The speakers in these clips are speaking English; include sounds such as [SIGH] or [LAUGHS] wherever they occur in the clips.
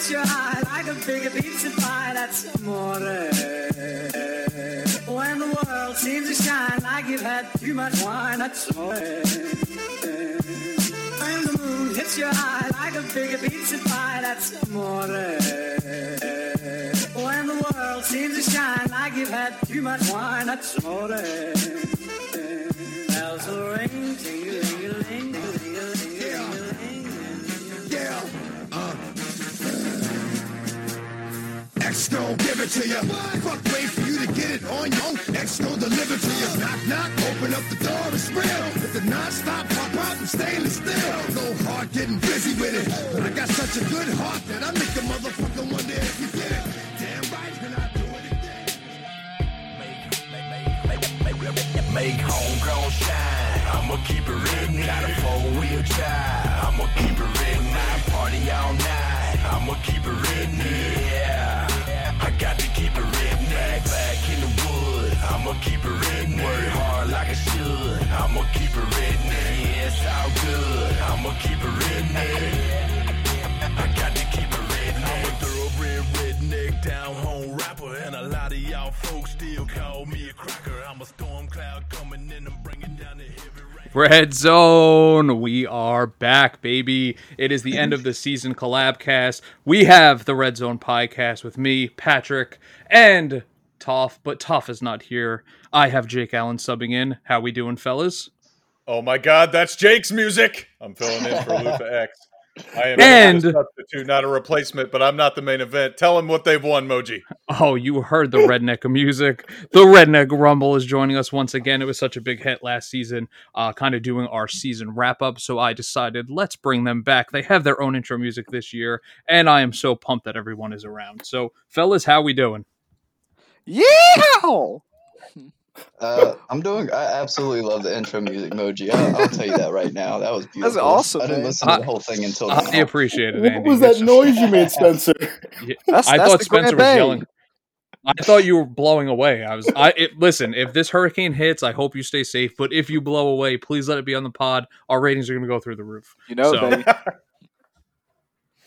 hits your eye like a big pizza pie. That's amore. When the world seems to shine like you've had too much wine. That's amore. When the moon hits your eye like a big pizza pie. That's amore. When the world seems to shine like you've had too much wine. That's amore. Bells will ring, ting-a-ling-a-ling. Gon' give it to you. Fuck, wait for you to get it on your own. Gon' deliver to you. Knock, knock, open up the door, it's real. If the non-stop pop out and stainless steel. Go hard getting busy with it. But I got such a good heart that I make a motherfucker wonder if you get it. Damn right, can I do it again? Make homegrown shine. I'ma keep it written. Got a four wheel drive. I'ma keep it written. I party all night. I'ma keep it written. I'ma keep it. Work hard like I should. I'ma keep it. Yeah, it's all good. I'ma keep it written. I got to keep it written. I'm a thoroughbred redneck down home rapper, and a lot of y'all folks still call me a cracker. I'm a storm cloud coming in and bringing down the heavy rain. Red Zone, we are back, baby. It is the end of the season collab cast. We have the Red Zone podcast with me, Patrick, and Toff, but Toff is not here. I have Jake Allen subbing in. How we doing, fellas? Oh my God, that's Jake's music. I'm filling in for Lufa [LAUGHS] X. I am And- a substitute, not a replacement, but I'm not the main event. Tell them what they've won, Moji. Oh, you heard the redneck music. The redneck rumble is joining us once again. It was such a big hit last season, uh, kind of doing our season wrap up. So I decided let's bring them back. They have their own intro music this year, and I am so pumped that everyone is around. So, fellas, how we doing? Yeah. [LAUGHS] Uh, I'm doing. I absolutely love the intro music emoji. I'll, I'll tell you that right now. That was [LAUGHS] beautiful. That's awesome, I didn't man. listen to the whole thing until I now. appreciate it. What Andy. was that just- noise you made, [LAUGHS] Spencer? That's, I that's thought Spencer was Bay. yelling. I thought you were blowing away. I was. I it, listen. If this hurricane hits, I hope you stay safe. But if you blow away, please let it be on the pod. Our ratings are going to go through the roof. You know, So- baby.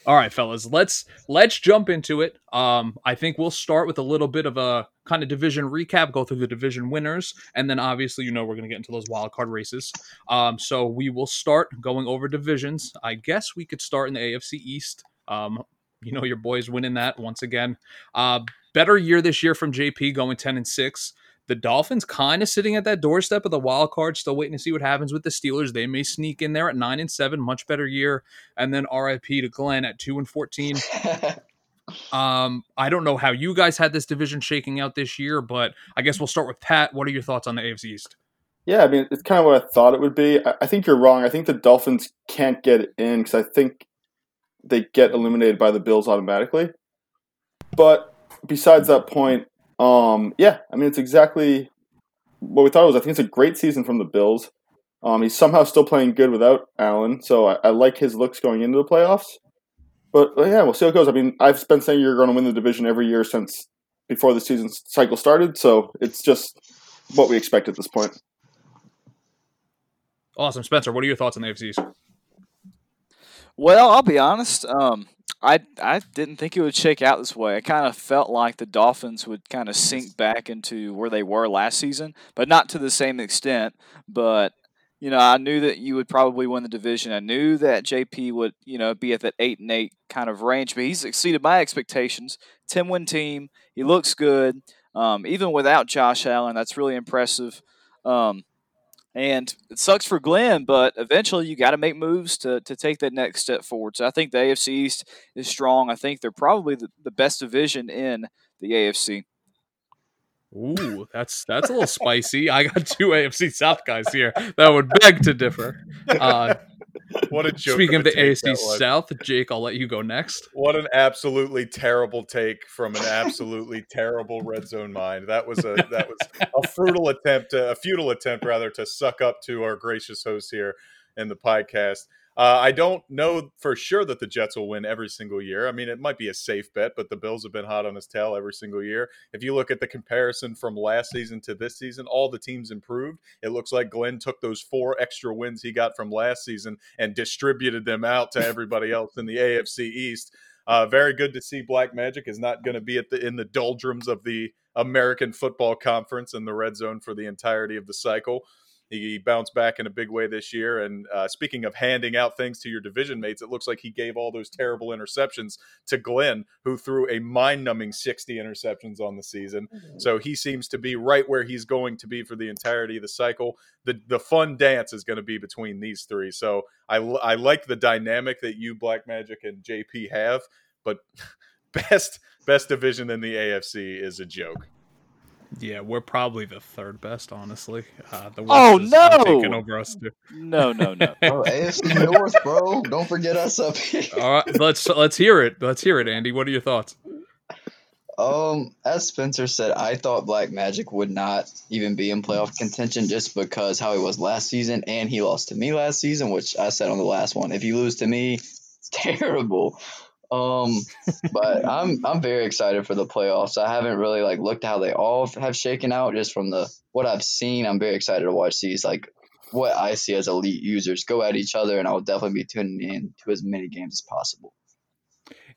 All right, fellas, let's let's jump into it. Um, I think we'll start with a little bit of a kind of division recap, go through the division winners, and then obviously, you know, we're going to get into those wild card races. Um, so we will start going over divisions. I guess we could start in the AFC East. Um, you know, your boys winning that once again. Uh, better year this year from JP, going ten and six. The Dolphins kind of sitting at that doorstep of the wild card, still waiting to see what happens with the Steelers. They may sneak in there at nine and seven, much better year. And then RIP to Glenn at two and fourteen. [LAUGHS] Um, I don't know how you guys had this division shaking out this year, but I guess we'll start with Pat. What are your thoughts on the AFC East? Yeah, I mean, it's kind of what I thought it would be. I, I think you're wrong. I think the Dolphins can't get in because I think they get eliminated by the Bills automatically. But besides that point, um, yeah, I mean, it's exactly what we thought it was. I think it's a great season from the Bills. Um, he's somehow still playing good without Allen, so I, I like his looks going into the playoffs. But yeah, we'll see how it goes. I mean, I've been saying you're going to win the division every year since before the season cycle started, so it's just what we expect at this point. Awesome, Spencer. What are your thoughts on the AFC East? Well, I'll be honest. Um, I I didn't think it would shake out this way. I kind of felt like the Dolphins would kind of sink back into where they were last season, but not to the same extent. But you know, I knew that you would probably win the division. I knew that JP would you know be at that eight and eight kind of range, but he's exceeded my expectations. Ten win team. He looks good. Um, even without Josh Allen, that's really impressive. Um, and it sucks for Glenn, but eventually you got to make moves to, to take that next step forward. So I think the AFC East is strong. I think they're probably the, the best division in the AFC. Ooh, that's that's a little spicy. I got two AFC South guys here that would beg to differ. [LAUGHS] Uh, What a joke. speaking of the AFC. South, Jake, I'll let you go next. What an absolutely terrible take from an absolutely terrible red zone mind. That was a that was a [LAUGHS] futile attempt, a futile attempt rather, to suck up to our gracious host here in the podcast. Uh, I don't know for sure that the Jets will win every single year. I mean, it might be a safe bet, but the Bills have been hot on his tail every single year. If you look at the comparison from last season to this season, all the teams improved. It looks like Glenn took those four extra wins he got from last season and distributed them out to everybody [LAUGHS] else in the AFC East. Uh, very good to see Black Magic is not going to be at the in the doldrums of the American Football Conference in the red zone for the entirety of the cycle. He bounced back in a big way this year. And uh, speaking of handing out things to your division mates, it looks like he gave all those terrible interceptions to Glenn, who threw a mind numbing 60 interceptions on the season. Mm-hmm. So he seems to be right where he's going to be for the entirety of the cycle. The, the fun dance is going to be between these three. So I, I like the dynamic that you, Black Magic, and JP have, but [LAUGHS] best best division in the AFC is a joke. Yeah, we're probably the third best, honestly. Uh, the oh no, taking over us too. No, no, no. [LAUGHS] oh, AFC North, bro. Don't forget us up here. All right, let's let's hear it. Let's hear it, Andy. What are your thoughts? Um, as Spencer said, I thought Black Magic would not even be in playoff contention just because how he was last season, and he lost to me last season, which I said on the last one. If you lose to me, it's [LAUGHS] terrible. Um, but [LAUGHS] I'm I'm very excited for the playoffs. I haven't really like looked how they all have shaken out just from the what I've seen. I'm very excited to watch these like what I see as elite users go at each other, and I will definitely be tuning in to as many games as possible.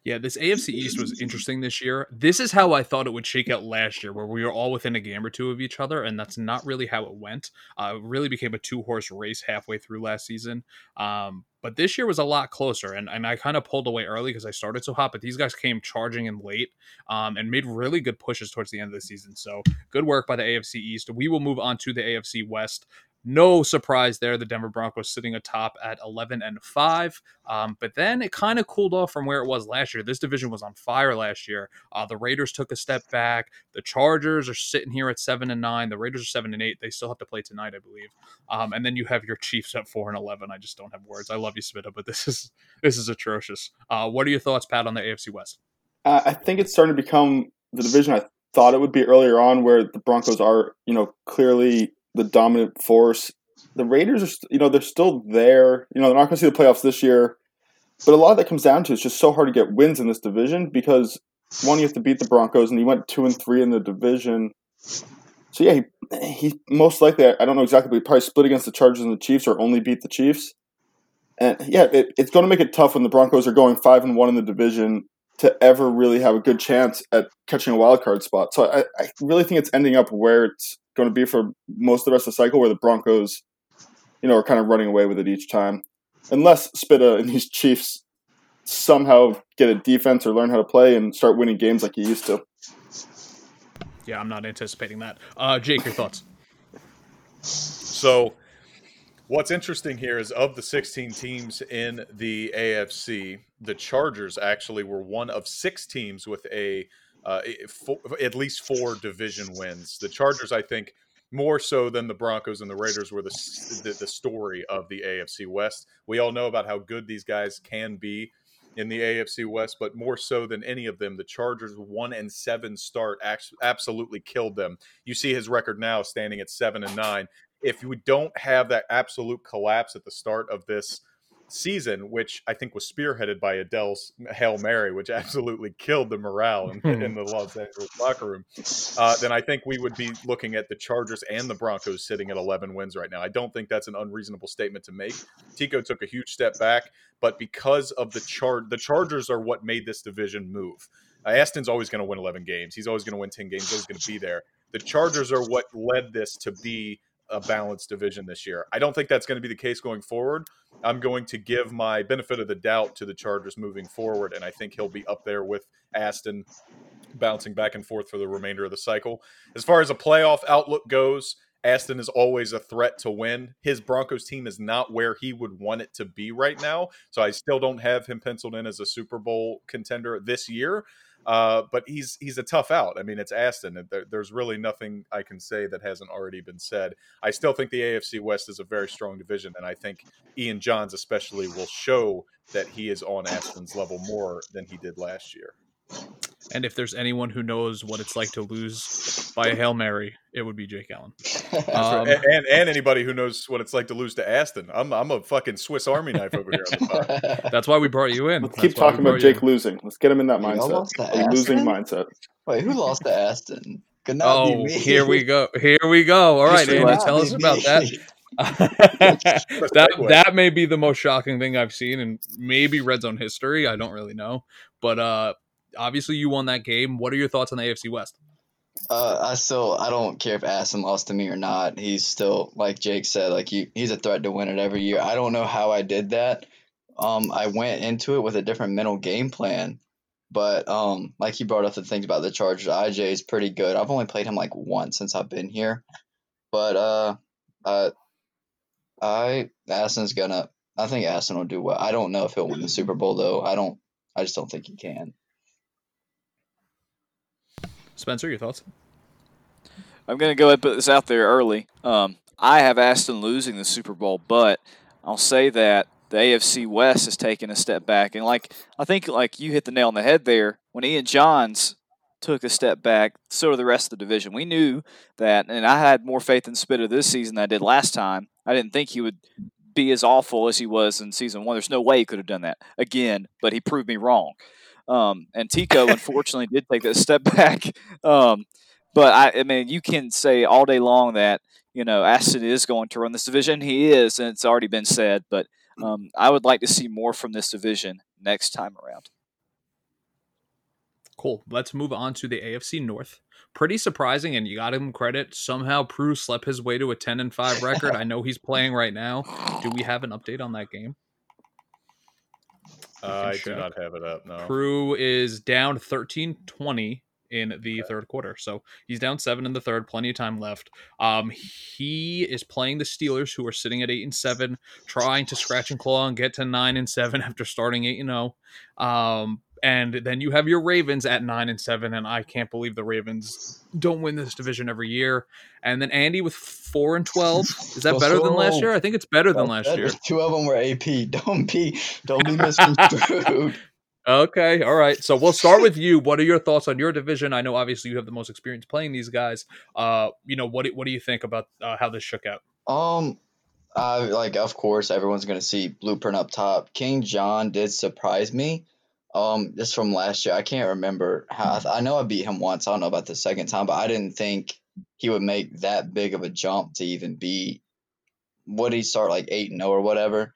Yeah, this AFC East was interesting this year. This is how I thought it would shake out last year, where we were all within a game or two of each other, and that's not really how it went. Uh, it really became a two horse race halfway through last season. Um, but this year was a lot closer, and, and I kind of pulled away early because I started so hot, but these guys came charging in late um, and made really good pushes towards the end of the season. So good work by the AFC East. We will move on to the AFC West. No surprise there. The Denver Broncos sitting atop at 11 and 5. Um, but then it kind of cooled off from where it was last year. This division was on fire last year. Uh, the Raiders took a step back. The Chargers are sitting here at 7 and 9. The Raiders are 7 and 8. They still have to play tonight, I believe. Um, and then you have your Chiefs at 4 and 11. I just don't have words. I love you, Spitta, but this is this is atrocious. Uh, what are your thoughts, Pat, on the AFC West? Uh, I think it's starting to become the division I thought it would be earlier on, where the Broncos are, you know, clearly the dominant force. The Raiders are, you know, they're still there. You know, they're not going to see the playoffs this year, but a lot of that comes down to it's just so hard to get wins in this division because one, you have to beat the Broncos, and he went two and three in the division. So yeah, he, he most likely I don't know exactly, but he probably split against the Chargers and the Chiefs, or only beat the Chiefs. And yeah, it, it's going to make it tough when the Broncos are going five and one in the division to ever really have a good chance at catching a wild card spot. So I, I really think it's ending up where it's going to be for most of the rest of the cycle, where the Broncos, you know, are kind of running away with it each time, unless Spitta and these Chiefs somehow get a defense or learn how to play and start winning games like you used to. Yeah, I'm not anticipating that. Uh, Jake, your thoughts? So, what's interesting here is of the 16 teams in the AFC, the Chargers actually were one of six teams with a uh, four, at least four division wins. The Chargers, I think, more so than the Broncos and the Raiders were the, the, the story of the AFC West. We all know about how good these guys can be in the AFC West, but more so than any of them, the Chargers one and seven start absolutely killed them. You see his record now standing at seven and nine. If we don't have that absolute collapse at the start of this season, which I think was spearheaded by Adele's Hail Mary, which absolutely killed the morale in, in the Los Angeles locker room, uh, then I think we would be looking at the Chargers and the Broncos sitting at 11 wins right now. I don't think that's an unreasonable statement to make. Tico took a huge step back, but because of the chart, the Chargers are what made this division move. Uh, Aston's always going to win 11 games. He's always going to win 10 games. He's always going to be there. The Chargers are what led this to be a balanced division this year. I don't think that's going to be the case going forward. I'm going to give my benefit of the doubt to the Chargers moving forward, and I think he'll be up there with Aston, bouncing back and forth for the remainder of the cycle. As far as a playoff outlook goes, Aston is always a threat to win. His Broncos team is not where he would want it to be right now. So I still don't have him penciled in as a Super Bowl contender this year. Uh, but he's he's a tough out. I mean, it's Aston. There, there's really nothing I can say that hasn't already been said. I still think the AFC West is a very strong division, and I think Ian Johns especially will show that he is on Aston's level more than he did last year. And if there's anyone who knows what it's like to lose by a hail mary, it would be Jake Allen. [LAUGHS] Um, and, and, and anybody who knows what it's like to lose to Aston. I'm I'm a fucking Swiss Army knife over here. [LAUGHS] That's why we brought you in. Let's That's keep talking about Jake losing. Let's get him in that mindset. A losing mindset. Wait, who lost to Aston? oh, here we go. Here we go. All right, Andy, tell us about that. [LAUGHS] that that may be the most shocking thing I've seen in maybe red zone history. I don't really know, but uh, obviously you won that game. What are your thoughts on the AFC West? Uh, I still I don't care if Aston lost to me or not. He's still like Jake said, like you, he's a threat to win it every year. I don't know how I did that. Um, I went into it with a different mental game plan, but um, like he brought up the things about the Chargers. IJ is pretty good. I've only played him like once since I've been here, but uh, uh, I Aston's gonna. I think Aston will do well. I don't know if he'll win the Super Bowl though. I don't. I just don't think he can. Spencer, your thoughts? I'm going to go ahead and put this out there early. Um, I have Aston losing the Super Bowl, but I'll say that the AFC West has taken a step back, and like I think, like you hit the nail on the head there when Ian Johns took a step back. So did the rest of the division. We knew that, and I had more faith in Spitta this season than I did last time. I didn't think he would be as awful as he was in season one. There's no way he could have done that again, but he proved me wrong. Um, and Tico, unfortunately, did take that step [LAUGHS] back. Um, but I, I mean, you can say all day long that you know Aston is going to run this division. He is, and it's already been said. But um, I would like to see more from this division next time around. Cool. Let's move on to the AFC North. Pretty surprising, and you got him credit. Somehow, Prue slept his way to a ten and five record. I know he's playing right now. Do we have an update on that game? Uh, I do not have it up. No. Prue is down 13-20 in the third quarter. So he's down seven in the third, plenty of time left. Um, he is playing the Steelers, who are sitting at eight and seven, trying to scratch and claw and get to nine and seven [LAUGHS] after starting eight and zero. Um, and then you have your Ravens at nine and seven, and I can't believe the Ravens don't win this division every year. And then Andy with four and twelve. Is that Let's better than last year? I think it's better than last Better. year. Two of them were AP. Don't be don't be [LAUGHS] misconstrued. Okay, all right. So we'll start with you. What are your thoughts on your division? I know obviously you have the most experience playing these guys. Uh, you know what? do- What do you think about uh, how this shook out? Um, I like of course everyone's gonna see blueprint up top. King John did surprise me. Um, just from last year, I can't remember how. I know I beat him once. I don't know about the second time, but I didn't think he would make that big of a jump to even be. Would he start like eight and zero or whatever?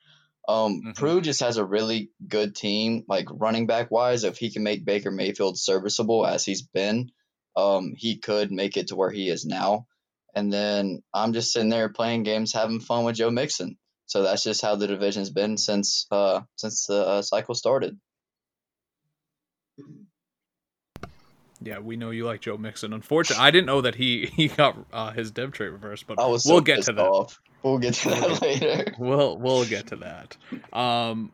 Um, Mhm. Prue just has a really good team, like running back wise. If he can make Baker Mayfield serviceable as he's been, um, he could make it to where he is now. And then I'm just sitting there playing games, having fun with Joe Mixon. So that's just how the division's been since uh since the uh, cycle started. Yeah, we know you like Joe Mixon. Unfortunately, I didn't know that he [LAUGHS] he got uh, his dev trait reversed, but was so we'll get to that. off. We'll get to that later. We'll we'll get to that. Um,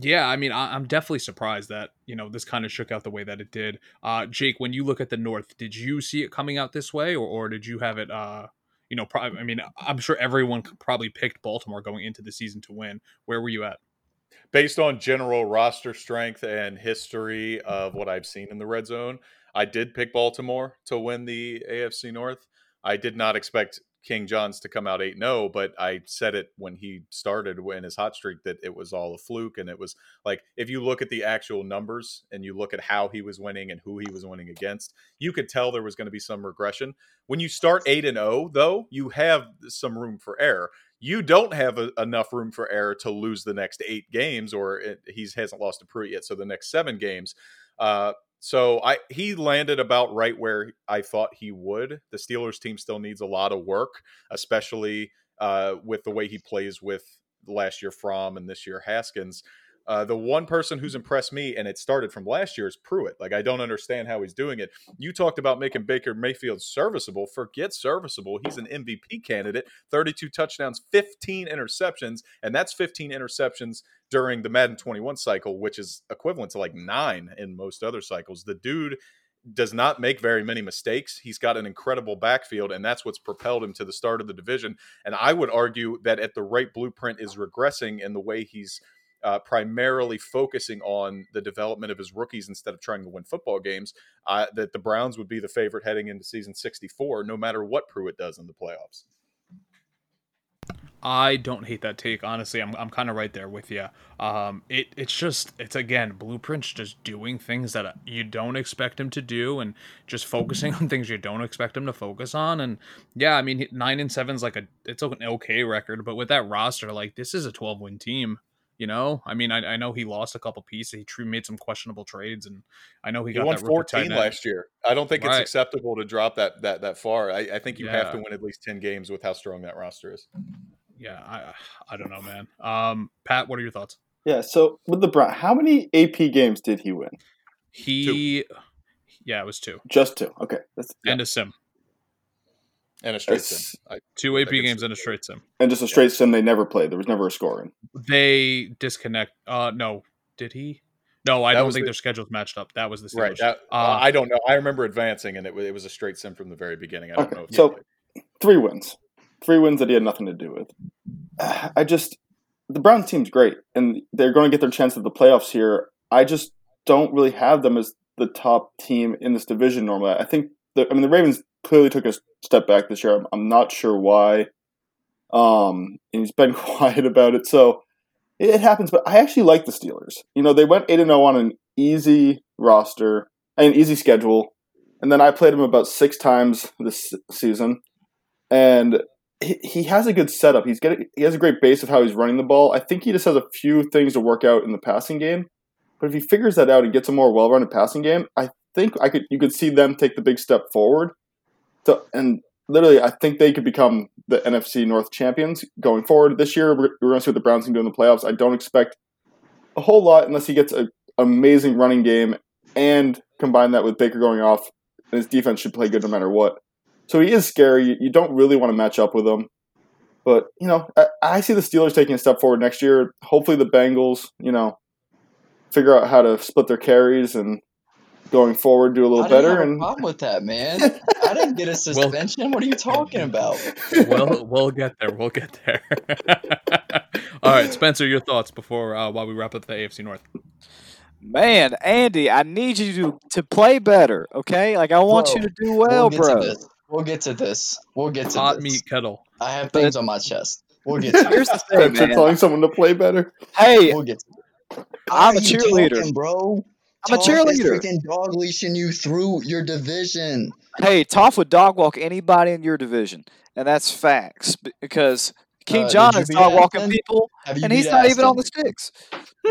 yeah, I mean, I, I'm definitely surprised that you know this kind of shook out the way that it did. Uh, Jake, when you look at the North, did you see it coming out this way, or, or did you have it? Uh, you know, probably. I mean, I'm sure everyone probably picked Baltimore going into the season to win. Where were you at? Based on general roster strength and history of what I've seen in the red zone, I did pick Baltimore to win the AFC North. I did not expect King John's to come out 8 0, but I said it when he started in his hot streak that it was all a fluke. And it was like, if you look at the actual numbers and you look at how he was winning and who he was winning against, you could tell there was going to be some regression. When you start 8 and 0, though, you have some room for error you don't have a, enough room for error to lose the next eight games, or it, he hasn't lost to Pruitt yet. So the next seven games. Uh, so I he landed about right where I thought he would. The Steelers team still needs a lot of work, especially uh, with the way he plays with last year Fromm and this year Haskins. Uh, the one person who's impressed me, and it started from last year, is Pruitt. Like I don't understand how he's doing it. You talked about making Baker Mayfield serviceable. Forget serviceable. He's an MVP candidate. 32 touchdowns, 15 interceptions, and that's 15 interceptions during the Madden 21 cycle, which is equivalent to like nine in most other cycles. The dude does not make very many mistakes. He's got an incredible backfield, and that's what's propelled him to the start of the division. And I would argue that at the right blueprint is regressing in the way he's uh, primarily focusing on the development of his rookies instead of trying to win football games. Uh, that the Browns would be the favorite heading into season 64, no matter what Pruitt does in the playoffs. I don't hate that take. Honestly, I'm, I'm kind of right there with you. Um, it it's just it's again blueprints just doing things that you don't expect him to do and just focusing on things you don't expect him to focus on. And yeah, I mean nine and seven's like a it's an okay record, but with that roster, like this is a 12 win team. You know, I mean, I, I know he lost a couple pieces. He tr- made some questionable trades, and I know he, He got won that 14 last year. I don't think it's acceptable to drop that that that far. I, I think you have to win at least 10 games with how strong that roster is. Yeah, I I don't know, man. Um, Pat, what are your thoughts? Yeah. So with the Brown, how many AP games did he win? He, yeah, it was two Just two. Okay. That's and a sim, And a straight That's- sim. I, two AP games see and a straight sim. and just a straight sim. They never played. There was never a scoring. They disconnect. Uh, no, did he? No, I That don't think the- their schedules matched up. That was the right. Steelers. That, Uh, I don't know. I remember advancing, and it, wa- it was a straight sim from the very beginning. I don't Okay, know. If so- played. Three wins. Three wins that he had nothing to do with. [SIGHS] I just the Browns team's great, and they're going to get their chance at the playoffs here. I just don't really have them as the top team in this division normally. I think the, I mean the Ravens clearly took a step back this year. I'm, I'm not sure why. Um, and he's been [LAUGHS] quiet about it, so it, happens. But I actually like the Steelers. You know, they went eight and zero on an easy roster, an easy schedule, and then I played them about six times this season, and he, he has a good setup. He's getting he has a great base of how he's running the ball. I think he just has a few things to work out in the passing game. But if he figures that out and gets a more well-rounded passing game, I think I could you could see them take the big step forward. So, and literally, I think they could become the NFC North champions going forward this year. We're, we're going to see what the Browns can do in the playoffs. I don't expect a whole lot unless he gets an amazing running game and combine that with Baker going off. And his defense should play good no matter what. So he is scary. You- don't really want to match up with him. But, you know, I, I see the Steelers taking a step forward next year. Hopefully the Bengals, you know, figure out how to split their carries and going forward do a little I didn't better. have a And problem with that, man. [LAUGHS] I didn't get a suspension. what are you talking about? we'll we'll get there. We'll get there. [LAUGHS] All right, Spencer, your thoughts before uh, while we wrap up the AFC North. Man, Andy, I need you to to play better. Okay, like I want you to do well, bro. we'll get bro. to this. We'll get to this. We'll get to Hot this. meat kettle. I have But- things on my chest. We'll get to Here's it. the thing, Spencer man. telling someone to play better. Hey, We'll get to it. I'm a Are cheerleader. talking, bro. I'm a Toff is cheerleader. freaking dog leashing you through your division. Hey, Toff would dog walk anybody in your division, and that's facts because King Uh, John is beat dog walking people, and he's not even on the sticks.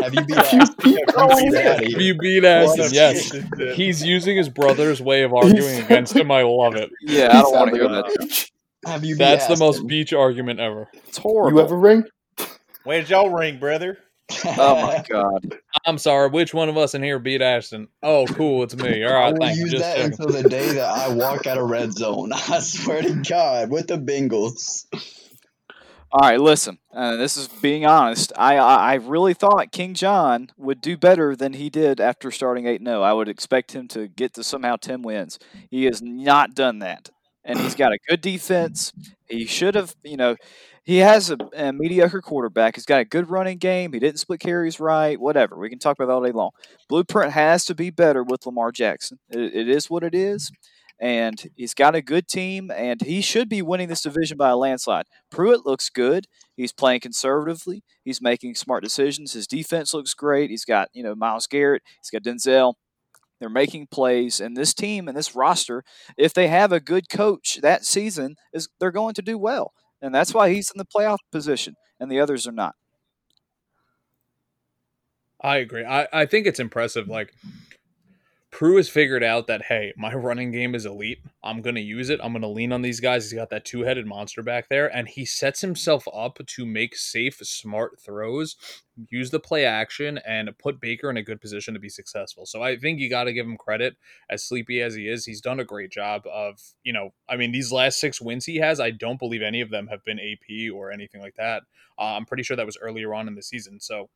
Have you beat [LAUGHS] Have you Aston? beat- Get outta If here. you beat Aston, yes. He's using his brother's way of arguing against him. I love it. Yeah, I don't want to Sounds hear like that. Have you That's the most Aston? beach argument ever. It's horrible. You ever ring? Where's y'all ring, brother? [LAUGHS] oh my god. I'm sorry. Which one of us in here beat Aston? Oh, cool. It's me. All right, I will Thank you. use Just that checking. until the day that I walk out of red zone. [LAUGHS] I swear to God, with the Bengals. All right, listen. Uh, this is being honest. I, I I really thought King John would do better than he did after starting eight 0 I would expect him to get to somehow ten wins. He has not done that, and he's got a good defense. He should have, you know, he has a, a mediocre quarterback. He's got a good running game. He didn't split carries right. Whatever. We can talk about that all day long. Blueprint has to be better with Lamar Jackson. It, it is what it is. And he's got a good team, and he should be winning this division by a landslide. Pruitt looks good. He's playing conservatively. He's making smart decisions. His defense looks great. He's got, you know, Myles Garrett. He's got Denzel. They're making plays, and this team and this roster, if they have a good coach that season, is they're going to do well, and that's why he's in the playoff position, and the others are not. I agree. I, I think it's impressive. Like Prue has figured out that hey, my running game is elite. I'm gonna use it. I'm gonna lean on these guys. He's got that two headed monster back there, and he sets himself up to make safe, smart throws, use the play action, and put Baker in a good position to be successful. So I think you got to give him credit. As sleepy as he is, he's done a great job of you know. I mean, these last six wins he has, I don't believe any of them have been AP or anything like that. Uh, I'm pretty sure that was earlier on in the season. So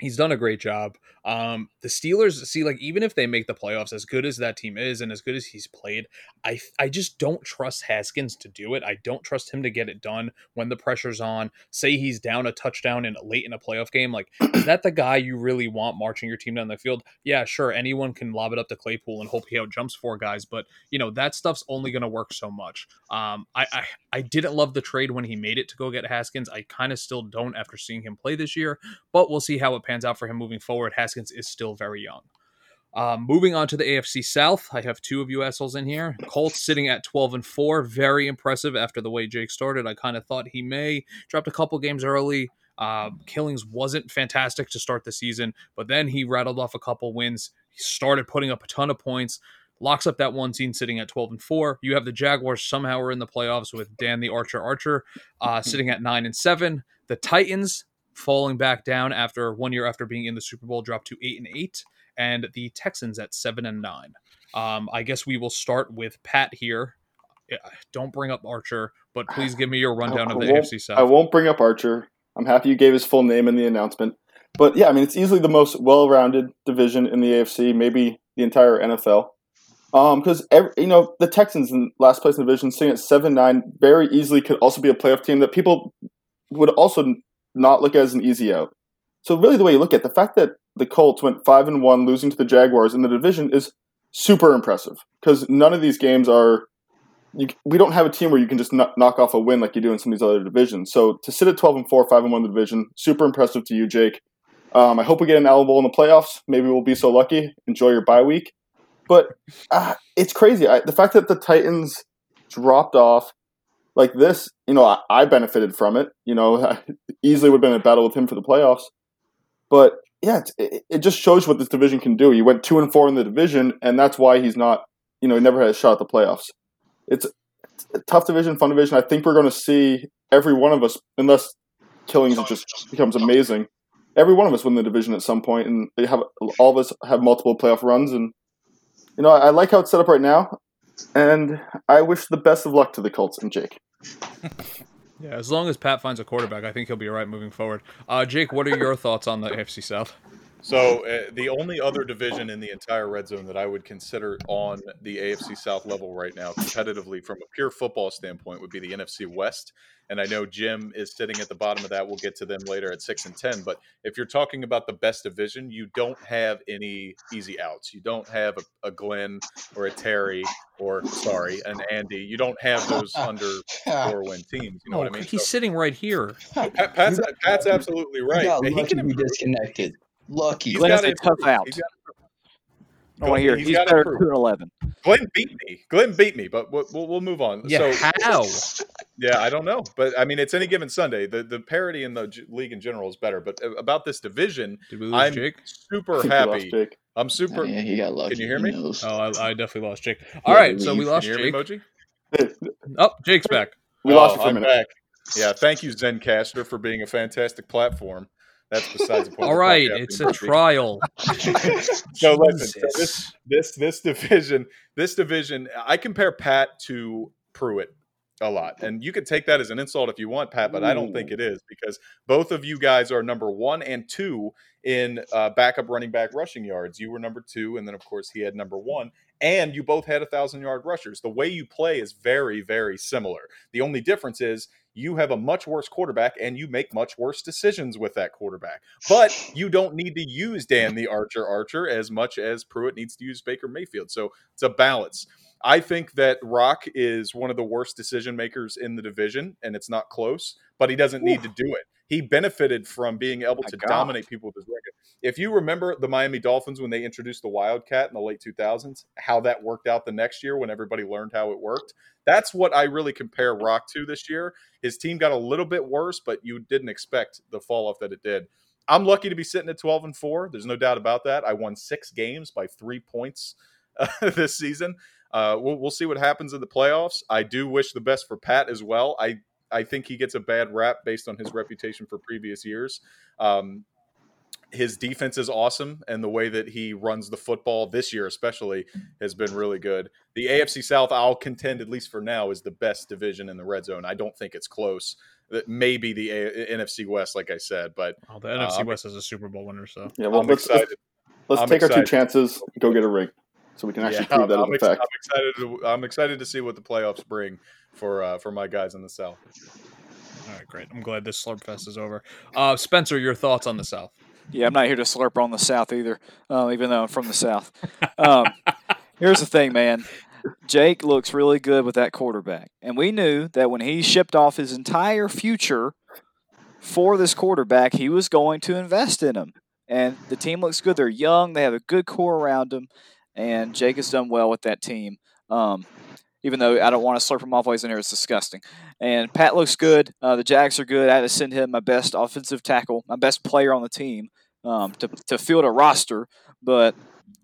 He's done a great job. Um, the Steelers, see, like even if they make the playoffs, as good as that team is and as good as he's played, I I just don't trust Haskins to do it. I don't trust him to get it done when the pressure's on. Say he's down a touchdown in late in a playoff game, like [CLEARS THROAT] is that the guy you really want marching your team down the field? Yeah, sure, anyone can lob it up to Claypool and hope he out jumps four guys, but you know that stuff's only going to work so much. Um, I, I I didn't love the trade when he made it to go get Haskins. I kind of still don't after seeing him play this year, but we'll see how it pans out for him moving forward. Haskins is still very young. Um, moving on to the AFC South, I have two of you assholes in here. Colts sitting at 12 and 4. Very impressive after the way Jake started. I kind of thought he may dropped a couple games early. Uh, Killings wasn't fantastic to start the season, but then he rattled off a couple wins. He started putting up a ton of points, locks up that one team sitting at 12 and 4. You have the Jaguars somehow are in the playoffs with Dan the Archer Archer uh, [LAUGHS] sitting at 9 and 7. The Titans falling back down after one year after being in the Super Bowl, dropped to 8 and 8 and the Texans at seven and nine. Um, I guess we will start with Pat here. Don't bring up Archer, but please give me your rundown of the AFC South. I won't bring up Archer. I'm happy you gave his full name in the announcement. But yeah, I mean, it's easily the most well-rounded division in the AFC, maybe the entire NFL. Um, because you know the Texans in last place in the division, sitting at seven nine, very easily could also be a playoff team that people would also not look as an easy out. So really, the way you look at it, the fact that the Colts went five and one, losing to the Jaguars in the division, is super impressive. Because none of these games are you, we don't have a team where you can just kno- knock off a win like you do in some of these other divisions. So to sit at twelve and four, five and one in the division, super impressive to you, Jake. Um, I hope we get an Alamo in the playoffs. Maybe we'll be so lucky. Enjoy your bye week. But uh, it's crazy. I, the fact that the Titans dropped off like this, you know, I, I benefited from it. You know, [LAUGHS] I easily would have been in a battle with him for the playoffs. But yeah, it, it just shows what this division can do. He went two and four in the division, and that's why he's not, you know, he never had a shot at the playoffs. It's a tough division, fun division. I think we're going to see every one of us, unless Killings just becomes amazing, every one of us win the division at some point, and they have all of us have multiple playoff runs. And you know, I like how it's set up right now, and I wish the best of luck to the Colts and Jake. [LAUGHS] yeah, as long as Pat finds a quarterback, I think he'll be all right moving forward. Uh, Jake, what are your thoughts on the AFC South? So uh, the only other division in the entire red zone that I would consider on the AFC South level right now, competitively from a pure football standpoint, would be the NFC West. And I know Jim is sitting at the bottom of that. We'll get to them later at six and ten. But if you're talking about the best division, you don't have any easy outs. You don't have a, a Glenn or a Terry or sorry, an Andy. You don't have those under [LAUGHS] four win teams. You know Oh, what I mean? he's So, sitting right here. Pat, Pat's, Pat's absolutely right. You got he can to be improve. disconnected. Lucky. He's Glenn got has a tough improve. out. Got I want to hear. He's He's, better improve. two and eleven. Glenn beat me. Glenn beat me, but we'll, we'll, we'll move on. Yeah, so, how? [LAUGHS] yeah, I don't know, but I mean, it's any given Sunday. The the parity in the j- league in general is better, but uh, about this division, Did we lose I'm Jake? Super think we lost happy. I'm super. yeah, he got lucky. Can you hear Who me? knows? Oh, I, I definitely lost Jake. All right, so we leave. lost Can you Jake. me, Oh, Jake's back. We lost Oh, you for a I'm minute. back. Yeah, thank you, Zencastr, for being a fantastic platform. That's besides the point. All of the right, podcast it's a busy. trial. [LAUGHS] [LAUGHS] so listen, so this this this division, this division, I compare Pat to Pruitt a lot, and you can take that as an insult if you want, Pat, but I don't think it is because both of you guys are number one and two in uh, backup running back rushing yards. You were number two, and then of course he had number one, and you both had a thousand yard rushers. The way you play is very very similar. The only difference is you have a much worse quarterback and you make much worse decisions with that quarterback. But you don't need to use Dan the Archer Archer as much as Pruitt needs to use Baker Mayfield. So it's a balance. I think that Rock is one of the worst decision makers in the division, and it's not close, but he doesn't need to do it. He benefited from being able to God. dominate people with his record. If you remember the Miami Dolphins when they introduced the Wildcat in the late 2000s, how that worked out the next year when everybody learned how it worked, that's what I really compare Rock to this year. His team got a little bit worse, but you didn't expect the fall off that it did. I'm lucky to be sitting at 12 and 4. There's no doubt about that. I won six games by three points uh, [LAUGHS] this season. Uh, we'll, we'll see what happens in the playoffs. I do wish the best for Pat as well. I, I think he gets a bad rap based on his reputation for previous years. Um, his defense is awesome, and the way that he runs the football this year, especially, has been really good. The AFC South, I'll contend, at least for now, is the best division in the red zone. I don't think it's close. That maybe the a- NFC West, like I said, but Oh, the NFC I'm- West is a Super Bowl winner, so Yeah, well, I'm let's, excited. let's I'm take our two chances, go get a ring, so we can actually Yeah, prove that I'm, as ex- I'm excited. To, I'm excited to see what the playoffs bring for uh, for my guys in the South. all right, great. I'm glad this Slurp Fest is over. Uh, Spencer, your thoughts on the South? Yeah, I'm not here to slurp on the South either, uh, even though I'm from the South. Um, here's the thing, man. Jake looks really good with that quarterback. And we knew that when he shipped off his entire future for this quarterback, he was going to invest in him. And the team looks good. They're young, they have a good core around them. And Jake has done well with that team. Um, even though I don't want to slurp him off while he's in there, it's disgusting. And Pat looks good. Uh, the Jags are good. I had to send him my best offensive tackle, my best player on the team um, to, to field a roster. But,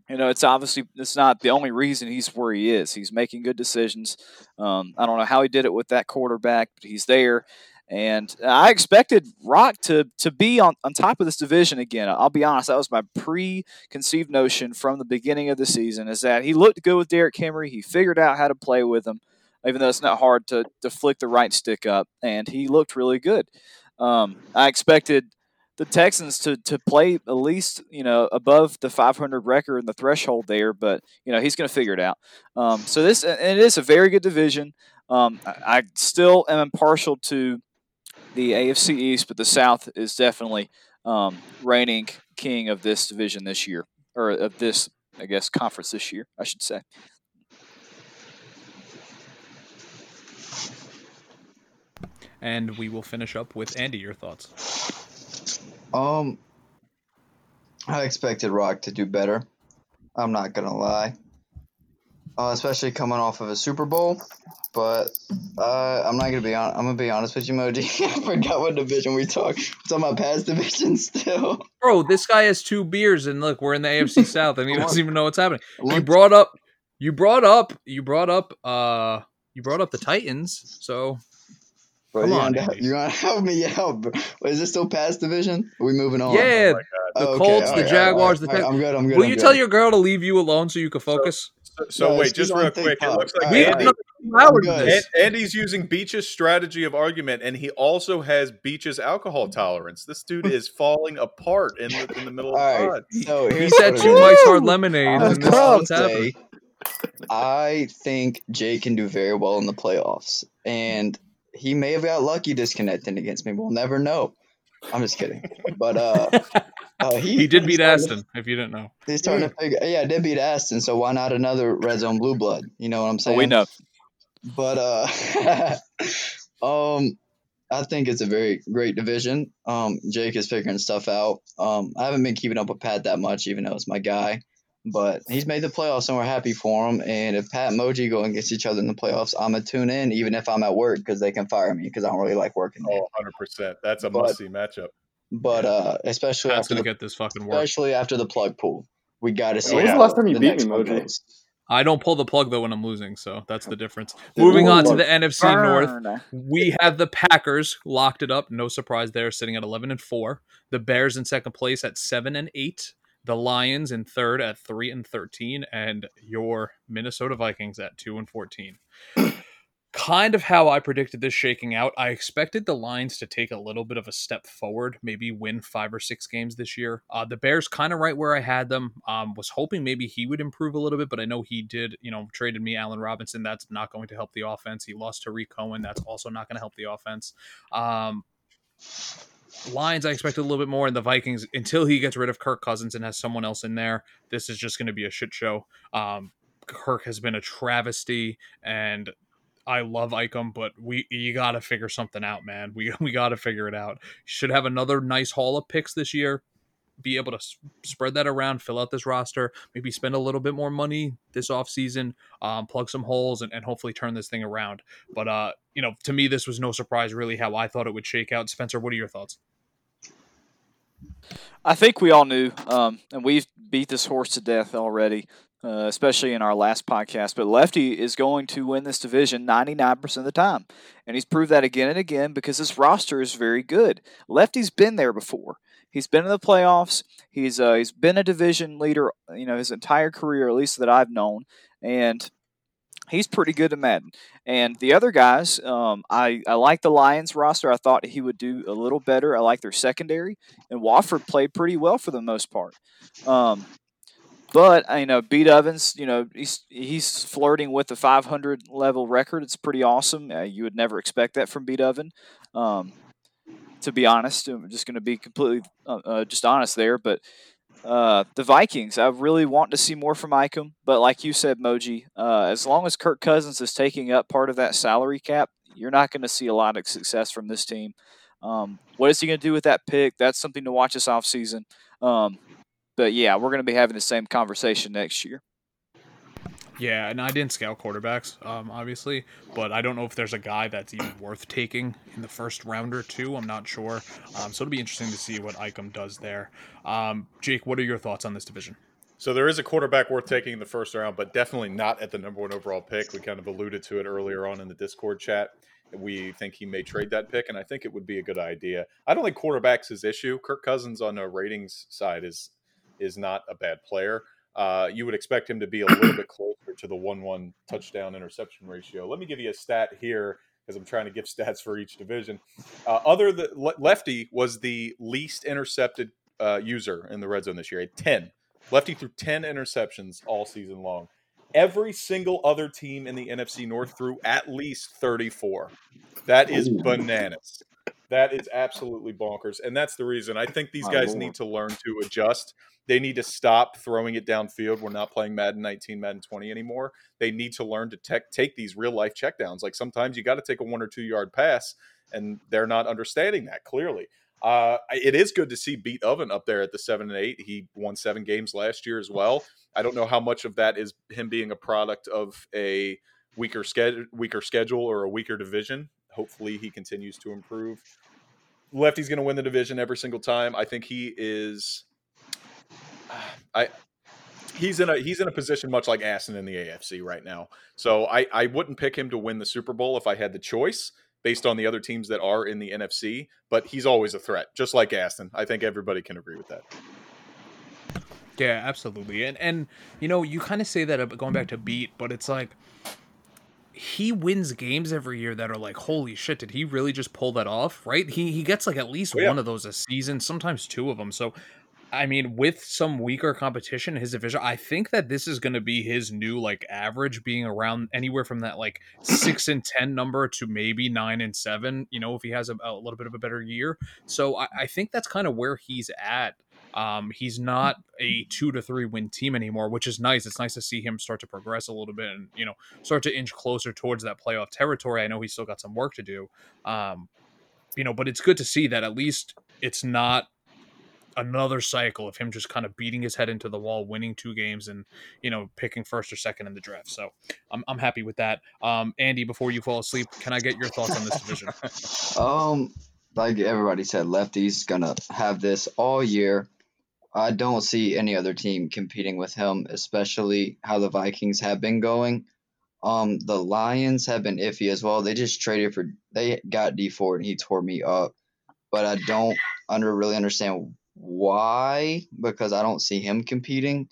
you know, it's obviously it's not the only reason he's where he is. He's making good decisions. Um, I don't know how he did it with that quarterback, but he's there. And I expected Rock to to be on, on top of this division again. I'll be honest, that was my preconceived notion from the beginning of the season is that he looked good with Derrick Henry. He figured out how to play with him, even though it's not hard to, to flick the right stick up, and he looked really good. Um, I expected the Texans to to play at least you know above the 500 record and the threshold there, but you know he's going to figure it out. Um, so this and it is a very good division. Um, I, I still am impartial to the AFC East, but the South is definitely um, reigning king of this division this year, or of this I guess conference this year, I should say. And we will finish up with Andy. Your thoughts? Um, I expected Rock to do better. I'm not gonna lie. Uh, especially coming off of a Super Bowl. But uh, I'm not gonna be on. I'm gonna be honest with you, Moji. [LAUGHS] I forgot what division we talk. We're talking about past [LAUGHS] division still. Bro, this guy has two beers, and look, we're in the AFC [LAUGHS] South, and he doesn't even know what's happening. You brought up, you brought up, you brought up, uh, you brought up the Titans. So Bro, Come you're on, gonna, you're gonna help me out. Bro. Wait, is this still past division? Are we moving on? yeah, the Oh, Okay, Colts, all the right, Jaguars, all the right, Titans. I'm good. I'm good. Will I'm you good. tell your girl to leave you alone so you can focus? So, so No, wait, just real quick. It looks like we right, have Andy, all another hour to good. this. Andy's using Beach's strategy of argument, and he also has Beach's alcohol mm-hmm. tolerance. This dude mm-hmm. is falling apart in the, in the middle of All the right. pod. So He here's said what it two is. Hard Lemonade, and this is what's happening. I think Jay can do very well in the playoffs, and he may have got lucky disconnecting against me. We'll never know. I'm just kidding, but uh, [LAUGHS] uh he, He did beat starting to- Aston, if you didn't know. He's starting to figure. Yeah, did beat Aston, so why not another red zone blue blood? You know what I'm So saying? we know. But uh, [LAUGHS] um, I think it's a very great division. Um, Jake is figuring stuff out. Um, I haven't been keeping up with Pat that much, even though it's my guy. But he's made the playoffs, and we're happy for him. And if Pat and Moji go against each other in the playoffs, I'm gonna tune in, even if I'm at work, because they can fire me because I don't really like working. there. Oh, 100%. That's a But- must see matchup. But uh, especially Pat's after gonna the, get this fucking work. especially after the plug pull, we got to see. When was how the last time you the beat me, one Moji? I don't pull the plug though when I'm losing, so that's the difference. Moving on to the NFC North. We have the Packers locked it up. No surprise there, sitting at 11 and 4. The Bears in second place at 7 and 8. The Lions in third at 3 and 13 and your Minnesota Vikings at 2 and 14. [CLEARS THROAT] kind of how I predicted this shaking out. I expected the Lions to take a little bit of a step forward, maybe win 5 or 6 games this year. Uh, the Bears kind of right where I had them. Um, was hoping maybe he would improve a little bit, but I know he did, you know, traded me Allen Robinson. That's not going to help the offense. He lost to Tarik Cohen. That's also not going to help the offense. Um, Lions, I expected a little bit more, and the Vikings, until he gets rid of Kirk Cousins and has someone else in there, this is just going to be a shit show. Um, Kirk has been a travesty, and I love Ikem, but we you got to figure something out, man. We [LAUGHS] we got to figure it out. Should have another nice haul of picks this year. Be able to spread that around, fill out this roster, maybe spend a little bit more money this offseason, um, plug some holes, and, and hopefully turn this thing around. But uh, you know, to me, this was no surprise really how I thought it would shake out. Spencer, what are your thoughts? I think we all knew, um, and we've beat this horse to death already, uh, especially in our last podcast. But Lefty is going to win this division 99% of the time. And he's proved that again and again because this roster is very good. Lefty's been there before. He's been in the playoffs. He's uh, he's been a division leader, you know, his entire career, at least that I've known, and he's pretty good at Madden. And the other guys, um, I, I like the Lions roster. I thought he would do a little better. I like their secondary, and Wofford played pretty well for the most part. Um, but you know, Beat Ovens, you know, he's he's flirting with the 500 level record. It's pretty awesome. Uh, you would never expect that from Beat Oven. Um, to be honest, I'm just going to be completely uh, uh, just honest there. But uh, the Vikings, I really want to see more from Ikem. But like you said, Moji, uh, as long as Kirk Cousins is taking up part of that salary cap, you're not going to see a lot of success from this team. Um, what is he going to do with that pick? That's something to watch this offseason. Um, but yeah, we're going to be having the same conversation next year. Yeah, and I didn't scout quarterbacks, um, obviously, but I don't know if there's a guy that's even worth taking in the first round or two. I'm not sure. Um, so it'll be interesting to see what Ikem does there. Um, Jake, what are your thoughts on this division? So there is a quarterback worth taking in the first round, but definitely not at the number one overall pick. We kind of alluded to it earlier on in the Discord chat. We think he may trade that pick, and I think it would be a good idea. I don't think quarterback's his issue. Kirk Cousins on a ratings side is is not a bad player. Uh, you would expect him to be a little bit closer to the one-one touchdown interception ratio. Let me give you a stat here because I'm trying to give stats for each division. Uh, other than Lefty was the least intercepted uh, user in the red zone this year, at 10. Lefty threw 10 interceptions all season long. Every single other team in the NFC North threw at least 34. That is bananas. That is absolutely bonkers. And that's the reason I think these guys need to learn to adjust. They need to stop throwing it downfield. We're not playing Madden 19, Madden 20 anymore. They need to learn to take these real life checkdowns. Like sometimes you got to take a one or two yard pass, and they're not understanding that clearly. Uh, it is good to see Beat Oven up there at the seven and eight. He won seven games last year as well. I don't know how much of that is him being a product of a weaker schedule, weaker schedule, or a weaker division. Hopefully, he continues to improve. Lefty's going to win the division every single time. I think he is. I he's in a he's in a position much like Aston in the AFC right now. So I I wouldn't pick him to win the Super Bowl if I had the choice based on the other teams that are in the NFC. But he's always a threat, just like Aston. I think everybody can agree with that. Yeah, absolutely. And and you know, you kind of say that going back to beat, but it's like he wins games every year that are like, holy shit, did he really just pull that off? Right? He he gets like at least oh, yeah. one of those a season, sometimes two of them. So I mean, with some weaker competition, in his division, I think that this is going to be his new like average, being around anywhere from that like [CLEARS THROAT] six and ten number to maybe nine and seven. You know, if he has a, a little bit of a better year. So I, I think that's kind of where he's at. Um, he's not a two to three win team anymore, which is nice. It's nice to see him start to progress a little bit and you know start to inch closer towards that playoff territory. I know he's still got some work to do, um, you know, but it's good to see that at least it's not another cycle of him just kind of beating his head into the wall, winning two games, and you know picking first or second in the draft. So I'm I'm happy with that. Um, Andy, before you fall asleep, can I get your thoughts on this division? [LAUGHS] um, like everybody said, Lefty's gonna have this all year. I don't see any other team competing with him, especially how the Vikings have been going. Um, the Lions have been iffy as well. They just traded for they got D Ford and he tore me up, but I don't under really understand why because I don't see him competing.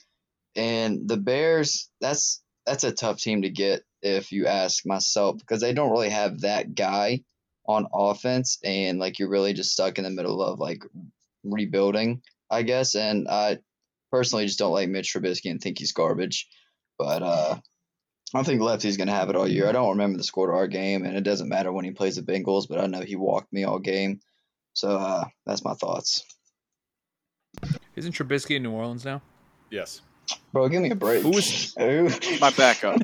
And the Bears, that's that's a tough team to get if you ask myself because they don't really have that guy on offense and like you're really just stuck in the middle of like rebuilding, I guess. And I personally just don't like Mitch Trubisky and think he's garbage. But uh I think Lefty's gonna have it all year. I don't remember the score to our game, and it doesn't matter when he plays the Bengals, but I know he walked me all game. So uh, that's my thoughts. Isn't Trubisky in New Orleans now? Yes. Bro, give me a break. Who was [LAUGHS] my backup?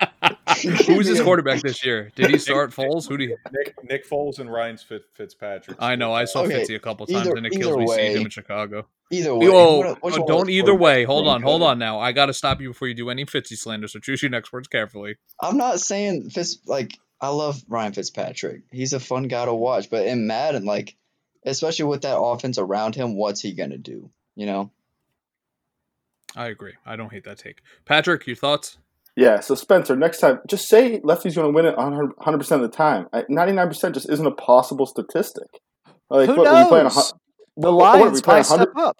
[LAUGHS] [LAUGHS] Who was his quarterback this year? Did he start Foles? Who do you? Nick, Nick Foles and Ryan Fitzpatrick. I know. I saw okay. Fitzy a couple times, either, and it kills me way, seeing him in Chicago. Either way. Oh, oh don't either way. Hold on, hold on. Now I got to stop you before you do any Fitzy slander. So choose your next words carefully. I'm not saying Fitz. Like I love Ryan Fitzpatrick. He's a fun guy to watch, but in Madden, like especially with that offense around him, what's he going to do? You know? I agree. I don't hate that take. Patrick, your thoughts? Yeah, so Spencer, next time, just say Lefty's going to win it 100% of the time. 99% just isn't a possible statistic. Like, Who what, knows? The what are we Lions playing, might step up.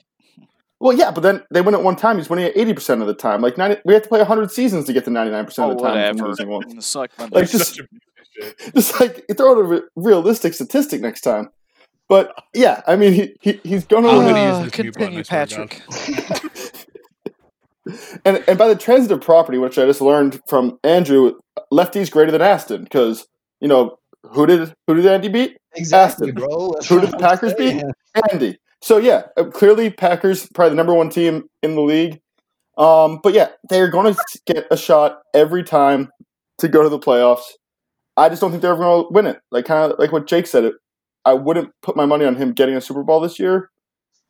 Well, yeah, but then they win it one time. He's winning it eighty percent of the time. Like 90, we have to play hundred seasons to get to ninety nine percent Oh, of the time. if whatever. losing one. The suck Like just, Such a piece of shit. just like throw out a re- realistic statistic next time. But yeah, I mean, he, he he's going to win. Uh, this mute button, continue, I swear to God. Patrick. [LAUGHS] And and by the transitive property, which I just learned from Andrew, lefty's greater than Aston because you know who did who did Andy beat? Exactly, Aston. bro. That's Who did I'm Packers beat? Andy. So yeah, uh, clearly Packers probably the number one team in the league. Um, but yeah, they're going to get a shot every time to go to the playoffs. I just don't think they're ever going to win it. Like kind of like what Jake said. It. I wouldn't put my money on him getting a Super Bowl this year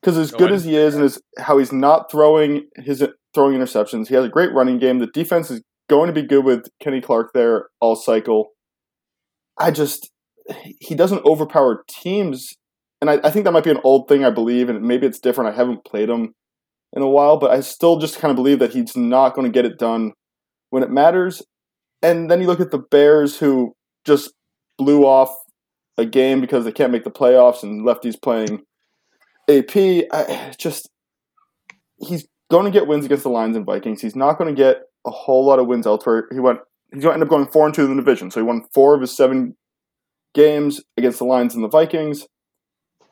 because as Go good as he is and as how he's not throwing his throwing interceptions, he has a great running game. The defense is going to be good with Kenny Clark there all cycle. I just he doesn't overpower teams and I, I think that might be an old thing I believe, and maybe it's different. I haven't played him in a while, but I still just kind of believe that he's not going to get it done when it matters. And then you look at the Bears, who just blew off a game because they can't make the playoffs, and lefties playing AP. I [SIGHS] just he's going to get wins against the Lions and Vikings. He's not going to get a whole lot of wins elsewhere. He went. He's going to end up going four and two in the division. So he won four of his seven games against the Lions and the Vikings.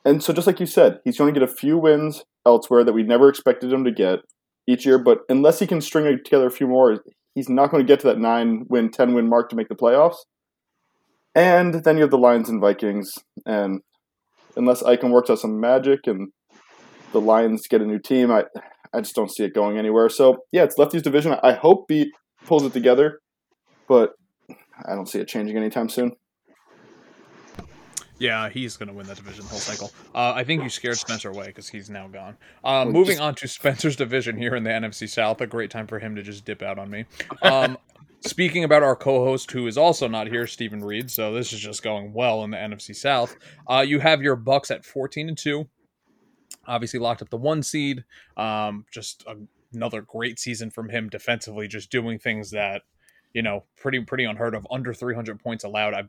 And so, just like you said, he's going to get a few wins elsewhere that we never expected him to get each year. But unless he can string together a few more, he's not going to get to that nine win, 10 win mark to make the playoffs. And then you have the Lions and Vikings. And unless Ikem works out some magic and the Lions get a new team, I, I just don't see it going anywhere. So, yeah, it's Lefty's division. I hope he pulls it together, but I don't see it changing anytime soon. Yeah, he's going to win that division the whole cycle. Uh, I think you scared Spencer away because he's now gone. Uh, moving on to [LAUGHS] Spencer's division here in the NFC South. A great time for him to just dip out on me. [LAUGHS] Um, speaking about our co-host, who is also not here, Stephen Reed. So this is just going well in the NFC South. Uh, you have your Bucks at fourteen and two. Obviously locked up the one seed. Um, just a, another great season from him defensively, just doing things that you know pretty pretty unheard of. Under three hundred points allowed. I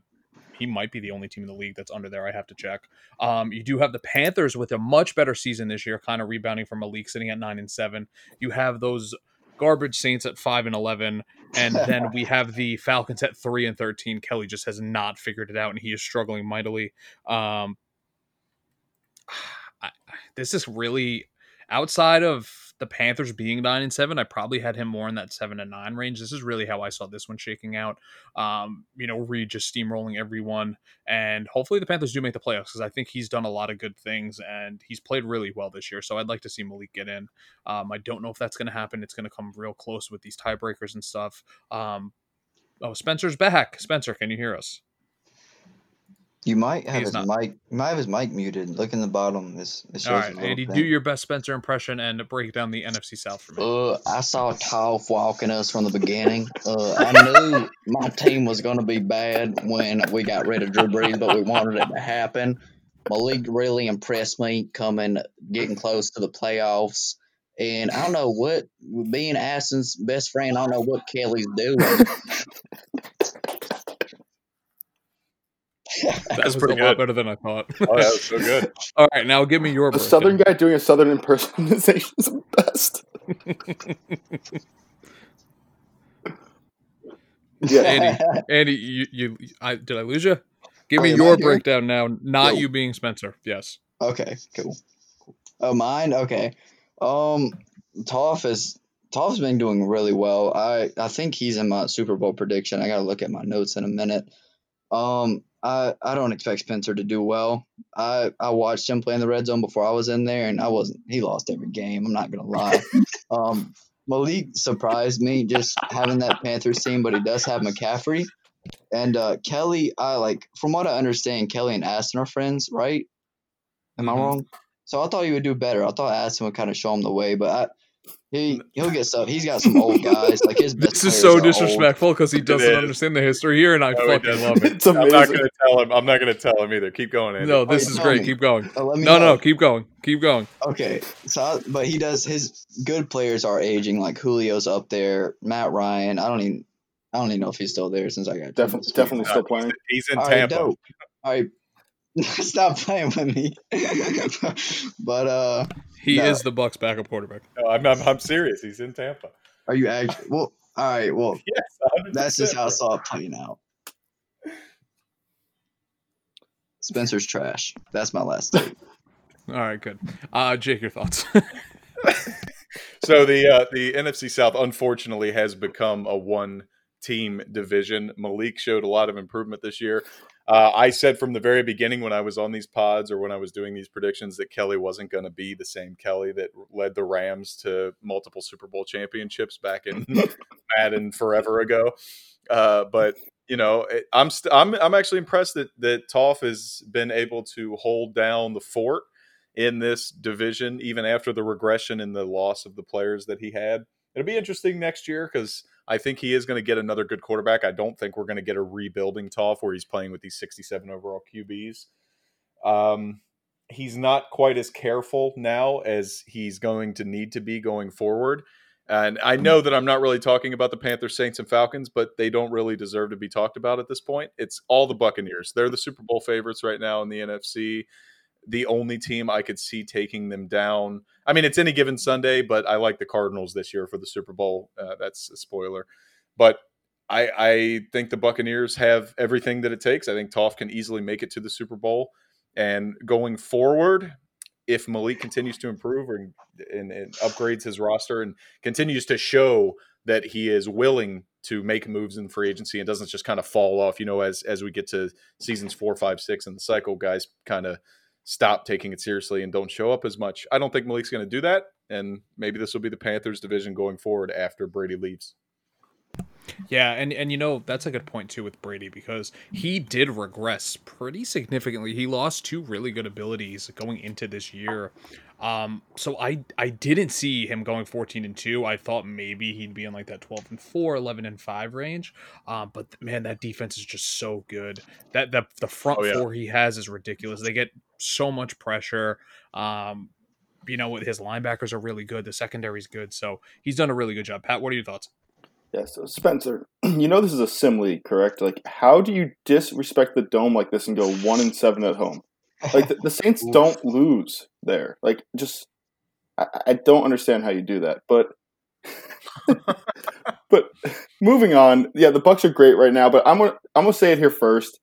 he might be the only team in the league that's under there. I have to check. Um, you do have the Panthers with a much better season this year, kind of rebounding from a league sitting at nine and seven. You have those garbage Saints at five and eleven, and [LAUGHS] then we have the Falcons at three and thirteen. Kelly just has not figured it out, and he is struggling mightily. Um, [SIGHS] I, this is really outside of the Panthers being nine and seven. I probably had him more in that seven and nine range. This is really how I saw this one shaking out. Um, you know, Reed just steamrolling everyone, and hopefully the Panthers do make the playoffs because I think he's done a lot of good things and he's played really well this year. So I'd like to see Malik get in. Um, I don't know if that's going to happen. It's going to come real close with these tiebreakers and stuff. Um, oh, Spencer's back. Spencer, can you hear us? You might have He's his not. mic. You might have his mic muted. Look in the bottom. It's, it shows All a Andy, thing. do your best Spencer impression and break down the NFC South for me. Uh, I saw Toph walking us from the beginning. Uh, I knew my team was going to be bad when we got rid of Drew Brees, but we wanted it to happen. Malik really impressed me coming, getting close to the playoffs. And I don't know what, being Aston's best friend, I don't know what Kelly's doing. [LAUGHS] [LAUGHS] That That's was pretty a lot good. better than I thought. Oh, that was so good. [LAUGHS] All right, now give me your A breakdown. southern guy doing a southern impersonation is the best. [LAUGHS] Yeah, Andy, Andy, you, you, I did I lose you? Give Oh, me am your breakdown now, not Yo. you being Spencer. Yes. Okay, cool. Oh, mine. Okay. Um, Toph is Toph's been doing really well. I I think he's in my Super Bowl prediction. I gotta look at my notes in a minute. Um, I I don't expect Spencer to do well. I I watched him play in the red zone before I was in there, and I wasn't. He lost every game. I'm not gonna lie. [LAUGHS] um, Malik surprised me just having that Panthers team, but he does have McCaffrey. And uh, Kelly, I like from what I understand, Kelly and Aston are friends, right? Am. I wrong? So I thought he would do better. I thought Aston would kind of show him the way, but I, he he'll get stuff. He's got some old guys like his [LAUGHS] best. This is so disrespectful because he doesn't understand the history here, and I No, fucking love it. I'm not gonna tell him. I'm not gonna tell him either. Keep going, Andy. No, this Wait, is great. me. Keep going. Uh, No, know. no, keep going. Keep going. Okay, so I, but he does his good players are aging. Like Julio's up there, Matt Ryan. I don't even I don't even know if he's still there since I got Definitely, definitely still playing. He's in All right, Tampa. dope. All right, [LAUGHS] Stop playing with me. [LAUGHS] but uh, He No. is the Bucks' backup quarterback. No, I'm, I'm I'm serious. He's in Tampa. are you actually? Well, all right. Well, [LAUGHS] Yes, 100%. that's just how I saw it playing out. Spencer's trash. That's my last take. [LAUGHS] All right, good. Uh, Jake, your thoughts? [LAUGHS] So the uh, the NFC South unfortunately has become a one team division. Malik showed a lot of improvement this year. Uh, I said from the very beginning when I was on these pods or when I was doing these predictions that Kelly wasn't going to be the same Kelly that led the Rams to multiple Super Bowl championships back in [LAUGHS] Madden forever ago. Uh, but you know, it, I'm st- I'm I'm actually impressed that that Toff has been able to hold down the fort in this division, even after the regression and the loss of the players that he had. It'll be interesting next year because I think he is going to get another good quarterback. I don't think we're going to get a rebuilding Toff where he's playing with these 67 overall QBs. Um, he's not quite as careful now as he's going to need to be going forward. And I know that I'm not really talking about the Panthers, Saints, and Falcons, but they don't really deserve to be talked about at this point. It's all the Buccaneers. They're the Super Bowl favorites right now in the NFC the only team I could see taking them down. I mean, it's any given Sunday, but I like the Cardinals this year for the Super Bowl. Uh, that's a spoiler, but I, I think the Buccaneers have everything that it takes. I think Toff can easily make it to the Super Bowl. And going forward, if Malik continues to improve and, and, and upgrades his roster and continues to show that he is willing to make moves in free agency and doesn't just kind of fall off, you know, as as we get to seasons four, five, six in the cycle, guys kind of stop taking it seriously and don't show up as much. I don't think Malik's going to do that, and maybe this will be the Panthers division going forward after Brady leaves. Yeah, and and you know that's a good point too with Brady because he did regress pretty significantly. He lost two really good abilities going into this year. Um so I I didn't see him going 14 and 2. I thought maybe he'd be in like that 12 and 4, 11 and 5 range. Um but man, that defense is just so good. That the the front Oh, yeah. four he has is ridiculous. They get so much pressure. Um you know, his linebackers are really good. The secondary's good. So he's done a really good job. Pat, what are your thoughts? Yeah, so Spencer, [CLEARS THROAT] you know this is a sim league, correct? Like, how do you disrespect the dome like this and go one and seven at home? Like the, the Saints [LAUGHS] don't lose there. Like, just I, I don't understand how you do that. But [LAUGHS] [LAUGHS] but moving on, yeah, the Bucks are great right now. But I'm gonna I'm gonna say it here first.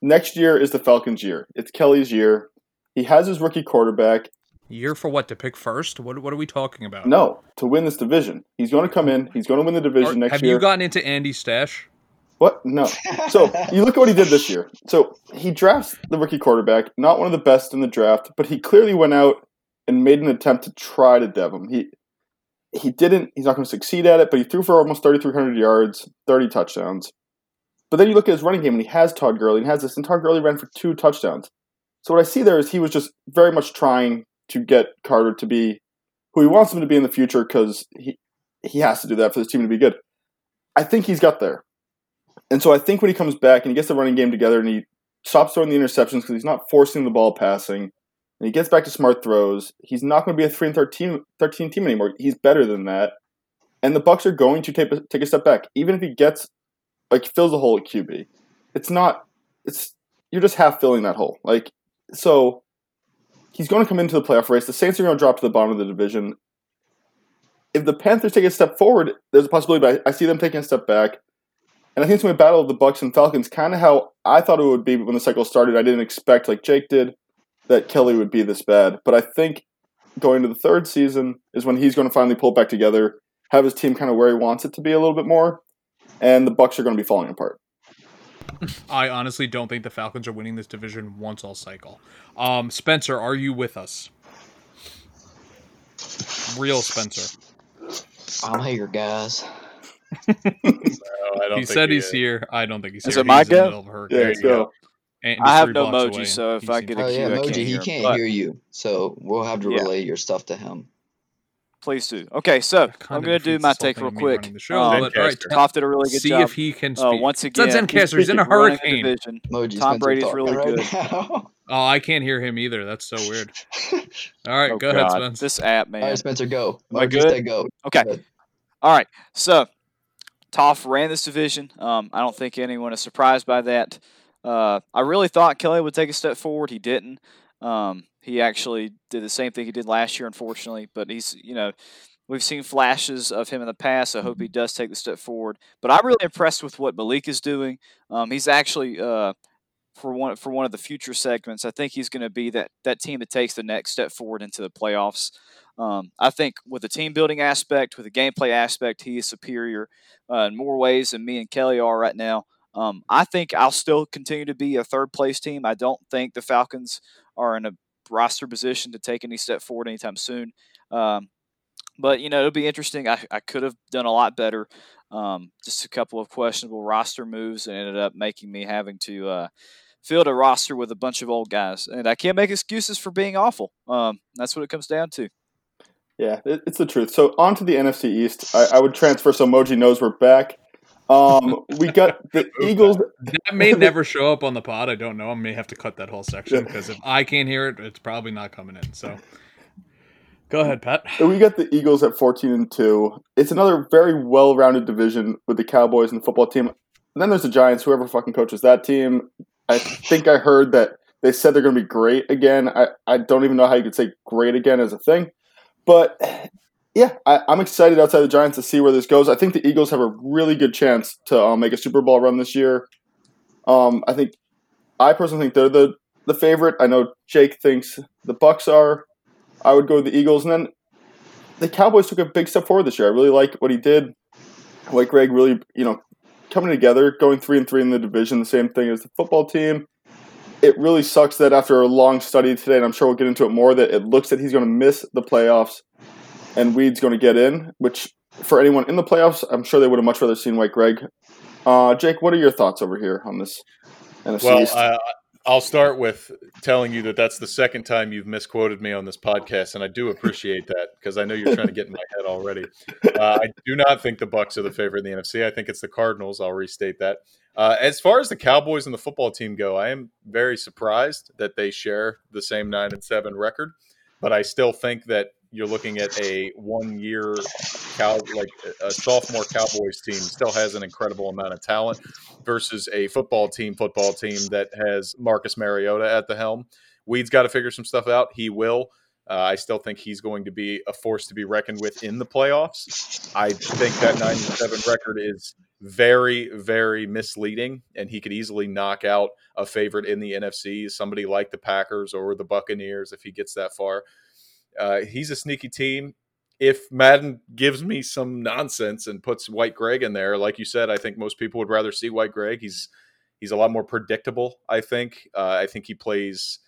Next year is the Falcons' year. It's Kelly's year. He has his rookie quarterback. Year for what to pick first? What what are we talking about? No, to win this division, he's going to come in. He's going to win the division Are- next have year. Have you gotten into Andy Stash? What? No. So you look at what he did this year. So he drafts the rookie quarterback, not one of the best in the draft, but he clearly went out and made an attempt to try to dev him. He he didn't. He's not going to succeed at it, but he threw for almost 3,300 yards, 30 touchdowns. But then you look at his running game, and he has Todd Gurley, and has this, and Todd Gurley ran for two touchdowns. So what I see there is he was just very much trying to get Carter to be who he wants him to be in the future because he he has to do that for this team to be good. I think he's got there. And so I think when he comes back and he gets the running game together and he stops throwing the interceptions because he's not forcing the ball passing and he gets back to smart throws, he's not going to be a 3 and 13, 13 team anymore. He's better than that. And the Bucks are going to take a, take a step back. Even if he gets, like, fills a hole at QB, it's not, it's, you're just half filling that hole. Like, so he's going to come into the playoff race. The Saints are going to drop to the bottom of the division. If the Panthers take a step forward, there's a possibility, but I see them taking a step back. And I think it's going to be a battle of the Bucks and Falcons, kind of how I thought it would be when the cycle started. I didn't expect, like Jake did, that Kelly would be this bad. But I think going to the third season is when he's going to finally pull back together, have his team kind of where he wants it to be a little bit more, and the Bucks are going to be falling apart. I honestly don't think the Falcons are winning this division once all cycle. Um, Spencer, are you with us? Real Spencer. I'm here, guys. No, I don't He think said he's is. here. I don't think he's Is here. it my He's in go? middle of a hurricane. Yeah, There let's you go. go. And I have no blocks emoji, so if I seems- get a Oh cue, yeah, I can't he hear can't but- hear you, so we'll have to Yeah. relay your stuff to him. Please do. Okay, so I'm going to do my take real quick. The show, Um, but, all right, Zencastr. Toff did a really good see job. if he can speak. Uh, once It's again, Zencastr. He's in a hurricane. division. Tom Brady's really right good. now. [LAUGHS] Oh, I can't hear him either. That's so weird. [LAUGHS] All right, Oh, go ahead, God. Spence. This app, man. right, Spencer, go. Am I good? go. Okay. Good. All right. So, Toff ran this division. Um, I don't think anyone is surprised by that. Uh, I really thought Kelly would take a step forward. He didn't. Um, he actually did the same thing he did last year, unfortunately. But he's, you know, we've seen flashes of him in the past. I hope he does take the step forward. But I'm really impressed with what Malik is doing. Um, he's actually uh, for one for one of the future segments. I think he's going to be that that team that takes the next step forward into the playoffs. Um, I think with the team building aspect, with the gameplay aspect, he is superior uh, in more ways than me and Kelly are right now. Um, I think I'll still continue to be a third place team. I don't think the Falcons are in a roster position to take any step forward anytime soon. Um, but you know it'll be interesting. I, I could have done a lot better. Um, just a couple of questionable roster moves and ended up making me having to uh, field a roster with a bunch of old guys, and I can't make excuses for being awful. Um, that's what it comes down to. Yeah, it's the truth. So on to the NFC East. I, I would transfer so Moji knows we're back. Um, we got [LAUGHS] the Eagles. That may [LAUGHS] never show up on the pod. I don't know. I may have to cut that whole section because if I can't hear it, it's probably not coming in. So go ahead, Pat. We got the Eagles at fourteen and two. It's another very well-rounded division with the Cowboys and the football team. And then there's the Giants. Whoever fucking coaches that team, I think I heard that they said they're going to be great again. I, I don't even know how you could say great again as a thing. But yeah, I, am excited outside the Giants to see where this goes. I think the Eagles have a really good chance to um, make a Super Bowl run this year. Um, I think, I personally think they're the the favorite. I know Jake thinks the Bucks are. I would go with the Eagles, and then the Cowboys took a big step forward this year. I really like what he did. White Greg really, you know, coming together, going three and three in the division, the same thing as the football team. It really sucks that after a long study today, and I'm sure we'll get into it more, that it looks that he's going to miss the playoffs, and Weed's going to get in. Which for anyone in the playoffs, I'm sure they would have much rather seen White Greg. Uh, Jake, what are your thoughts over here on this NFC Well, East? uh, I'll start with telling you that that's the second time you've misquoted me on this podcast, and I do appreciate that because I know you're trying to get in my head already. Uh, I do not think the Bucks are the favorite in the NFC. I think it's the Cardinals. I'll restate that. Uh, as far as the Cowboys and the football team go, I am very surprised that they share the same nine and seven record, but I still think that you're looking at a one year cow like a sophomore Cowboys team still has an incredible amount of talent versus a football team football team that has Marcus Mariota at the helm. Weed's got to figure some stuff out. He will. Uh, I still think he's going to be a force to be reckoned with in the playoffs. I think that 97 record is very, very misleading, and he could easily knock out a favorite in the NFC, somebody like the Packers or the Buccaneers if he gets that far. Uh, he's a sneaky team. If Madden gives me some nonsense and puts White Greg in there, like you said, I think most people would rather see White Greg. He's he's a lot more predictable. I think. Uh, I think he plays.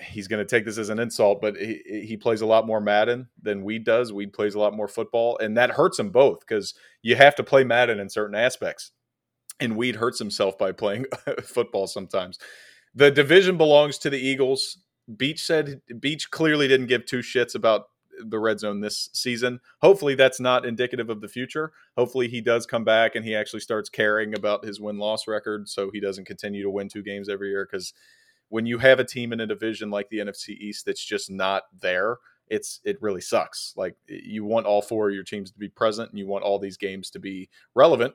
He's going to take this as an insult, but he, he plays a lot more Madden than Weed does. Weed plays a lot more football, and that hurts them both because you have to play Madden in certain aspects, and Weed hurts himself by playing [LAUGHS] football sometimes. The division belongs to the Eagles. Beach said Beach clearly didn't give two shits about the red zone this season. Hopefully, that's not indicative of the future. Hopefully, he does come back and he actually starts caring about his win loss record so he doesn't continue to win two games every year. Because when you have a team in a division like the NFC East that's just not there, it's it really sucks. Like you want all four of your teams to be present and you want all these games to be relevant.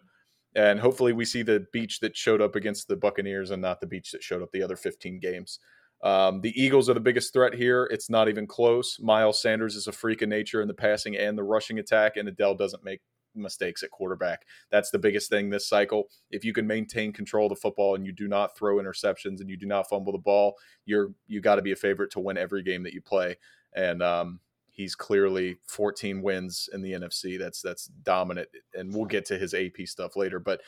And hopefully, we see the beach that showed up against the Buccaneers and not the beach that showed up the other 15 games. Um, the Eagles are the biggest threat here. It's not even close. Miles Sanders is a freak of nature in the passing and the rushing attack, and Adele doesn't make mistakes at quarterback. That's the biggest thing this cycle. If you can maintain control of the football and you do not throw interceptions and you do not fumble the ball, you're you got to be a favorite to win every game that you play. And um, he's clearly 14 wins in the NFC. That's that's dominant, and we'll get to his AP stuff later. But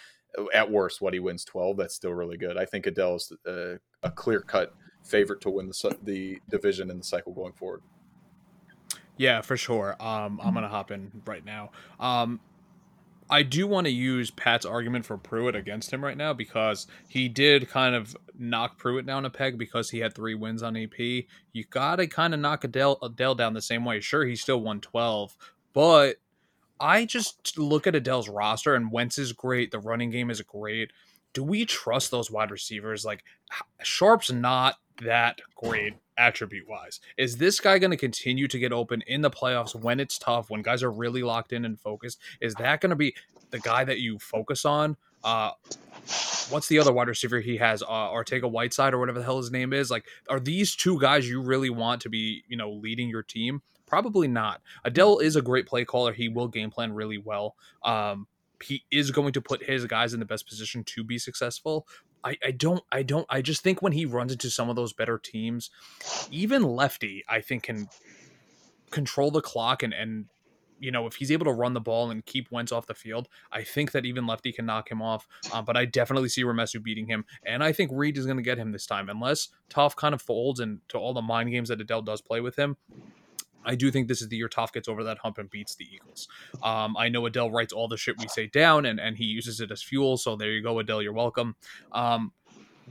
at worst, what he wins 12, that's still really good. I think Adele's uh, a clear cut favorite to win the the division in the cycle going forward. Yeah, for sure. Um, I'm gonna hop in right now. Um, I do want to use Pat's argument for Pruitt against him right now because he did kind of knock Pruitt down a peg because he had three wins on AP. You gotta kind of knock Adele, Adele down the same way. Sure, he still won 12, but I just look at Adele's roster and Wentz is great. The running game is great. Do we trust those wide receivers? Like Sharp's not that great attribute wise. Is this guy going to continue to get open in the playoffs when it's tough, when guys are really locked in and focused? Is that going to be the guy that you focus on? Uh, what's the other wide receiver he has? Uh, Arcega-Whiteside or whatever the hell his name is. Like, are these two guys you really want to be, you know, leading your team? Probably not. Adele is a great play caller. He will game plan really well. Um, he is going to put his guys in the best position to be successful. I, I don't I don't I just think when he runs into some of those better teams, even lefty, I think can control the clock and and you know if he's able to run the ball and keep Wentz off the field, I think that even lefty can knock him off. Um, but I definitely see Remesu beating him, and I think Reed is going to get him this time, unless Tough kind of folds and to all the mind games that Adele does play with him. I do think this is the year Tough gets over that hump and beats the Eagles. Um, I know Adele writes all the shit we say down and, and he uses it as fuel. So there you go, Adele. You're welcome. Um,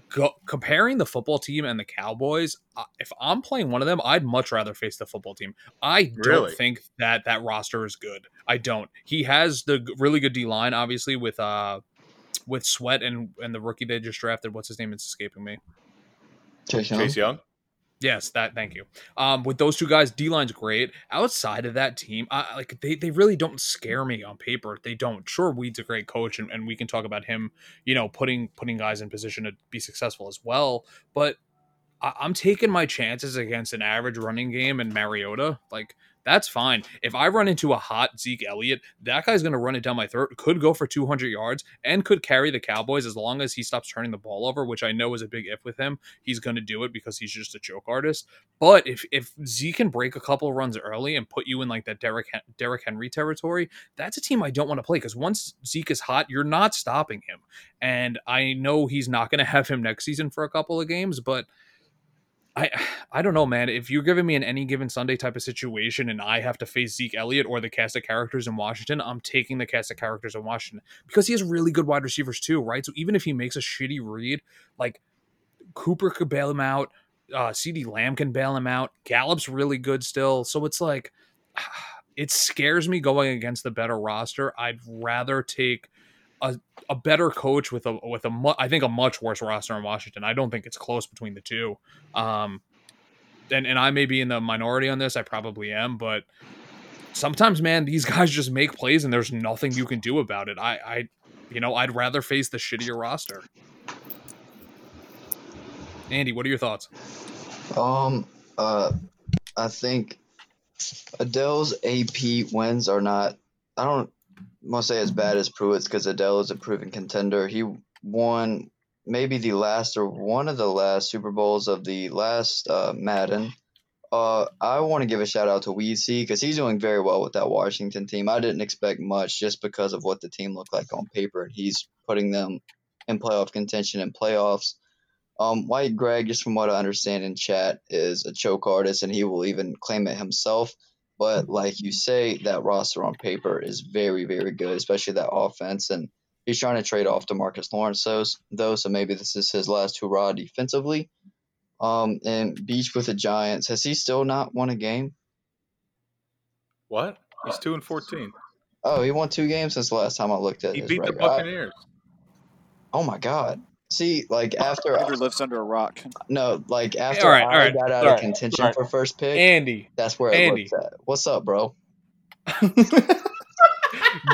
go, comparing the football team and the Cowboys, uh, if I'm playing one of them, I'd much rather face the football team. I don't Really? think that that roster is good. I don't. He has the really good D line, obviously with uh with Sweat and and the rookie they just drafted. What's his name? It's escaping me. Chase Young. Chase Young. Yes, that. Thank you. Um, with those two guys, D line's great. Outside of that team, I, like they, they really don't scare me on paper. They don't. Sure, Weed's a great coach, and, and we can talk about him, you know, putting putting guys in position to be successful as well. But I, I'm taking my chances against an average running game and Mariota. Like that's fine. If I run into a hot Zeke Elliott, that guy's going to run it down my throat. Could go for 200 yards and could carry the Cowboys as long as he stops turning the ball over, which I know is a big if with him. He's going to do it because he's just a joke artist. But if if Zeke can break a couple runs early and put you in like that Derrick Derrick Henry territory, that's a team I don't want to play because once Zeke is hot, you're not stopping him. And I know he's not going [LAUGHS] to have him next season for a couple of games, but. I [SIGHS] I don't know, man. If you're giving me an any given Sunday type of situation and I have to face Zeke Elliott or the cast of characters in Washington, I'm taking the cast of characters in Washington because he has really good wide receivers too, right? So even if he makes a shitty read, like Cooper could bail him out, uh, CeeDee Lamb can bail him out, Gallup's really good still. So it's like [SIGHS] it scares me going against the better roster. I'd rather take a, a better coach with a with a mu- I think a much worse roster in Washington. I don't think it's close between the two. Um, and and I may be in the minority on this. I probably am, but sometimes, man, these [LAUGHS] guys just make plays and there's nothing you can do about it. I I you know I'd rather face the shittier roster. Andy, what are your thoughts? Um, uh, I think Adele's AP wins are not. I don't to say as bad as Pruitt's because Adele is a proven contender. He won maybe the last or one of the last Super Bowls of the last uh, Madden. Uh, I want to give a shout out to Weezy because he's doing very well with that Washington team. I didn't expect much just because of what the team looked like on paper, and he's putting them in playoff contention and playoffs. Um, White Greg, just from what I understand in chat, is a choke artist, and he will even claim it himself. But like you say, that roster on paper is very, very good, especially that offense. And he's trying to trade off to Marcus Lawrence, so, though, so maybe this is his last hurrah defensively. Um, and Beach with the Giants, has he still not won a game? What? He's two and fourteen. Oh, he won two games since the last time I looked at He beat the record. I- Buccaneers. oh my God! See, like after Andrew lives under a rock. no, like after All right, I all right, got out all of right, contention all right. for first pick, Andy, that's where it Andy. looks at. What's up, bro? [LAUGHS]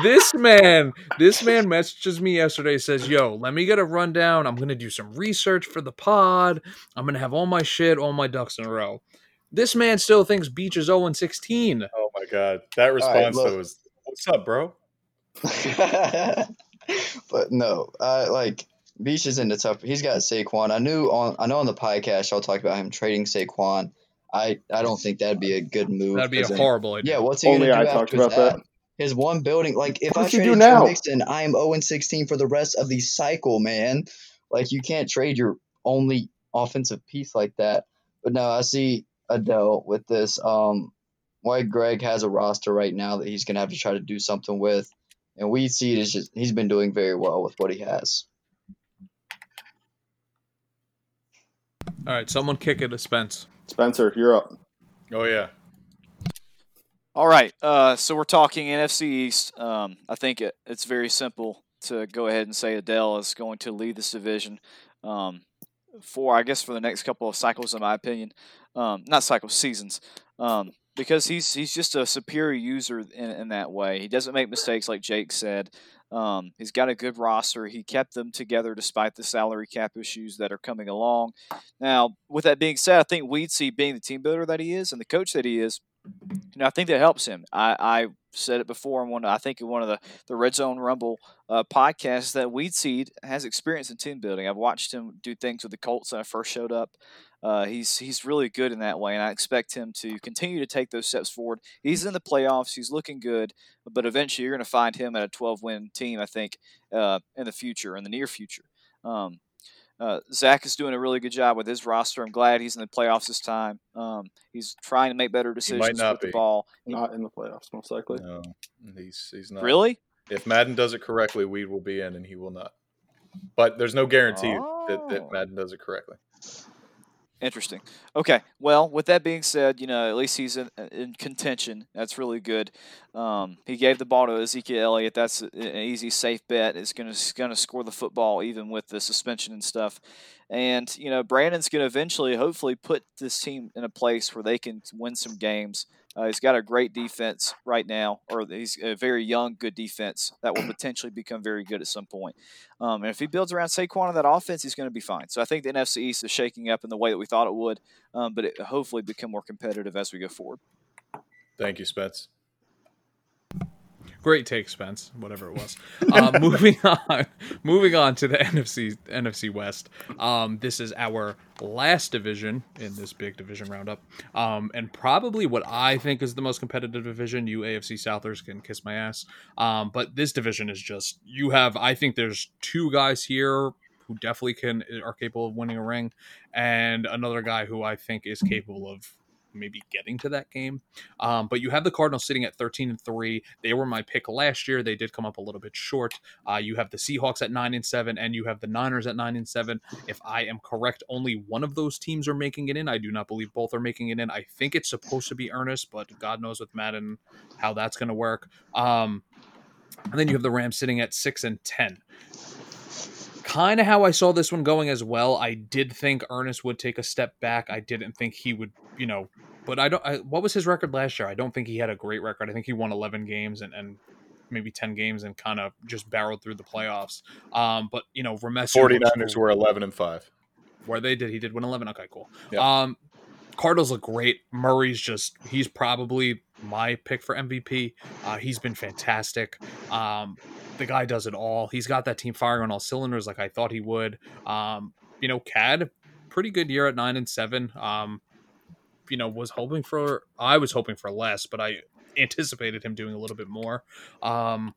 this man, this man messages me yesterday. Says, "Yo, let me get a rundown. I'm gonna do some research for the pod. I'm gonna have all my shit, all my ducks in a row." This man still thinks Beach is 0 and 16. Oh my god, that response look. though was, "What's up, bro?" [LAUGHS] but no, I like Beach is in the tough. He's got Saquon. I knew on. I know on the podcast y'all talked about him trading Saquon. I I don't think that'd be a good move. That'd be a 'cause then- horrible idea. Yeah, what's he Only gonna I do talked after about that. His one building, like if What I does he traded do Joe now? Mixon, I am 0 and 16 for the rest of the cycle, man. Like you can't trade your only offensive piece like that. But no, I see Adele with this. Um, White Greg has a roster right now that he's gonna have to try to do something with, and we see it is just he's been doing very well with what he has. All right, someone kick it to Spence. Spencer, you're up. Oh yeah. All right. Uh, so we're talking NFC East. Um, I think it, it's very simple to go ahead and say Adele is going to lead this division um, for, I guess, for the next couple of cycles, in my opinion. Um, not cycles, seasons. Um, because he's he's just a superior user in, in that way. He doesn't make mistakes like Jake said. Um, he's got a good roster. He kept them together despite the salary cap issues that are coming along. Now, with that being said, I think Weedsey, being the team builder that he is and the coach that he is, you know, I think that helps him. I, I said it before in one, I think in one of the, the Red Zone Rumble uh, podcasts that Weedseed has experience in team building. I've watched him do things with the Colts when I first showed up. Uh, he's he's really good in that way, and I expect him to continue to take those steps forward. He's in the playoffs. He's looking good, but eventually you're going to find him at a 12 win team. I think uh, in the future, in the near future. Um, uh, Zach is doing a really good job with his roster. I'm glad he's in the playoffs this time. Um, he's trying to make better decisions not with the be. ball. Not in the playoffs, most likely. No, he's he's not. Really? If Madden does it correctly, Weed will be in, and he will not. But there's no guarantee that, Oh. that Madden does it correctly. Interesting. Okay. Well, with that being said, you know, at least he's in, in contention. That's really good. Um, he gave the ball to Ezekiel Elliott. That's an easy, safe bet. Is going to going to score the football even with the suspension and stuff. And you know, Brandon's going to eventually, hopefully, put this team in a place where they can win some games. Uh, he's got a great defense right now, or he's a very young, good defense that will potentially become very good at some point. Um, and if he builds around Saquon and that offense, he's going to be fine. So I think the NFC East is shaking up in the way that we thought it would, um, but it hopefully become more competitive as we go forward. Thank you, Spence. Great take, Spence. Whatever it was. Uh, [LAUGHS] moving on, moving on to the [LAUGHS] NFC NFC West. Um, this is our last division in this big division roundup, um, and probably what I think is the most competitive division. You AFC Southers can kiss my ass. Um, but this division is just you have. I think there's two guys here who definitely can are capable of winning a ring, and another guy who I think is capable of maybe getting to that game. Um, but you have the Cardinals sitting at 13 and 3. They were my pick last year. They did come up a little bit short. Uh, you have the Seahawks at 9 and 7, and you have the Niners at 9 and 7. If I am correct, only one of those teams are making it in. I do not believe both are making it in. I think it's supposed to be Ernest, but God knows with Madden how that's going to work. Um, and then you have the Rams sitting at 6 and 10 kind of how I saw this one going as well. I did think Ernest would take a step back. I didn't think he would, you know, but I don't. I, what was his record last year? I don't think he had a great record. I think he won 11 games and, and maybe 10 games and kind of just barreled through the playoffs. Um, but you know, Remesso 49ers were 11 and 5. where they did. He did win 11. Okay, cool. Yeah. Um, Cardinals look great. Murray's just he's probably my pick for MVP. Uh, he's been fantastic. Um, the guy does it all. He's got that team firing on all cylinders like I thought he would. Um, you know, Cad, pretty good year at nine and seven. Um, you know, was hoping for I was hoping for less, but I anticipated him doing a little bit more. Um,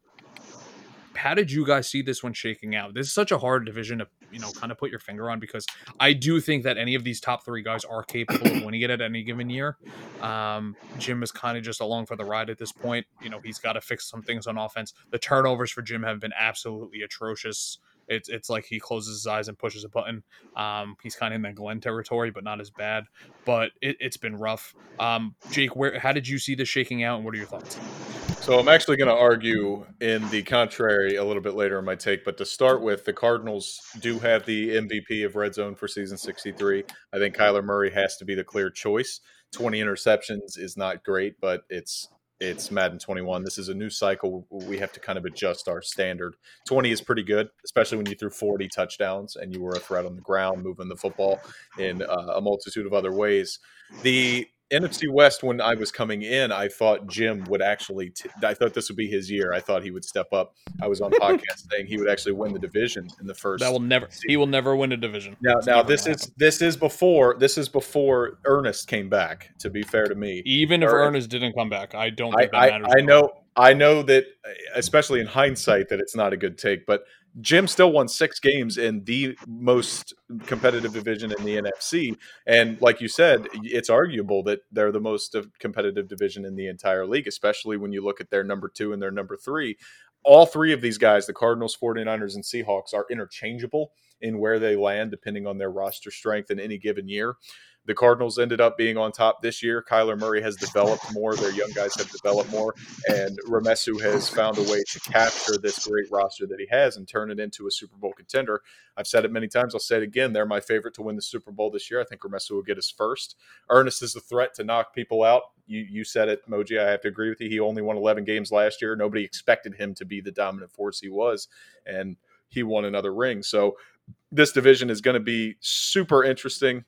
how did you guys see this one shaking out? This is such a hard division to you know kind of put your finger on because I do think that any of these top three guys are capable of [CLEARS THROAT] winning it at any given year. Um, Jim is kind of just along for the ride at this point. You know, he's got to fix some things on offense. The turnovers for Jim have been absolutely atrocious. It's it's like he closes his eyes and pushes a button. Um, he's kind of in that Glenn territory, but not as bad. But it, it's been rough. Um, Jake, where how did you see this shaking out, and what are your thoughts? So I'm actually going to argue in the contrary a little bit later in my take. But to start with, the Cardinals do have the MVP of Red Zone for season 63. I think Kyler Murray has to be the clear choice. 20 interceptions is not great, but it's it's Madden 21. This is a new cycle. We have to kind of adjust our standard. 20 is pretty good, especially when you threw 40 touchdowns and you were a threat on the ground, moving the football in uh, a multitude of other ways. The NFC West, when I was coming in, I thought Jim would actually. T- I thought this would be his year. I thought he would step up. I was on [LAUGHS] podcast saying he would actually win the division in the first. That will never. He will never win a division. Now, It's now this is this is before this is before Ernest came back. To be fair to me, even if Or- Ernest didn't come back. I don't I, that I, matters. I know I know that, especially in hindsight, that it's not a good take. But Jim still won six games in the most competitive division in the NFC, and like you said, it's arguable that they're the most competitive division in the entire league, especially when you look at their number two and their number three. All three of these guys, the Cardinals, 49ers, and Seahawks, are interchangeable in where they land depending on their roster strength in any given year. The Cardinals ended up being on top this year. Kyler Murray has developed more. Their young guys have developed more. And Remesu has found a way to capture this great roster that he has and turn it into a Super Bowl contender. I've said it many times. I'll say it again. They're my favorite to win the Super Bowl this year. I think Remesu will get his first. Ernest is a threat to knock people out. you you said it, Moji. I have to agree with you. He only won 11 games last year. Nobody expected him to be the dominant force he was, and he won another ring. So this division is going to be super interesting.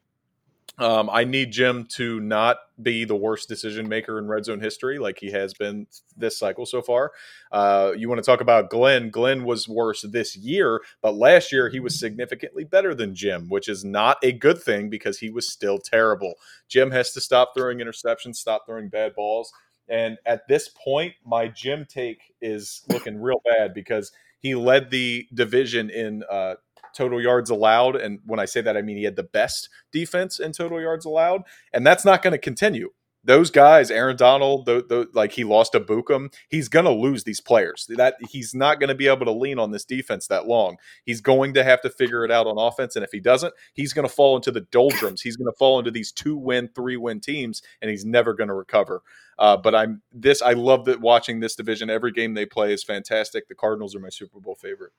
Um, I need Jim to not be the worst decision maker in red zone history, like he has been this cycle so far. Uh, you want to talk about Glenn? Glenn was worse this year, but last year he was significantly better than Jim, which is not a good thing because he was still terrible. Jim has to stop throwing interceptions, stop throwing bad balls. And at this point, my Jim take is looking real bad because he led the division in uh, total yards allowed. And when I say that, I mean he had the best defense in total yards allowed. And that's not going to continue. Those guys, Aaron Donald, the, the, like he lost to Bukum, he's going to lose these players. That he's not going to be able to lean on this defense that long. He's going to have to figure it out on offense, and if he doesn't, he's going to fall into the doldrums. He's going to fall into these two win, three win teams, and he's never going to recover. Uh, but I'm this. I love that watching this division. Every game they play is fantastic. The Cardinals are my Super Bowl favorite.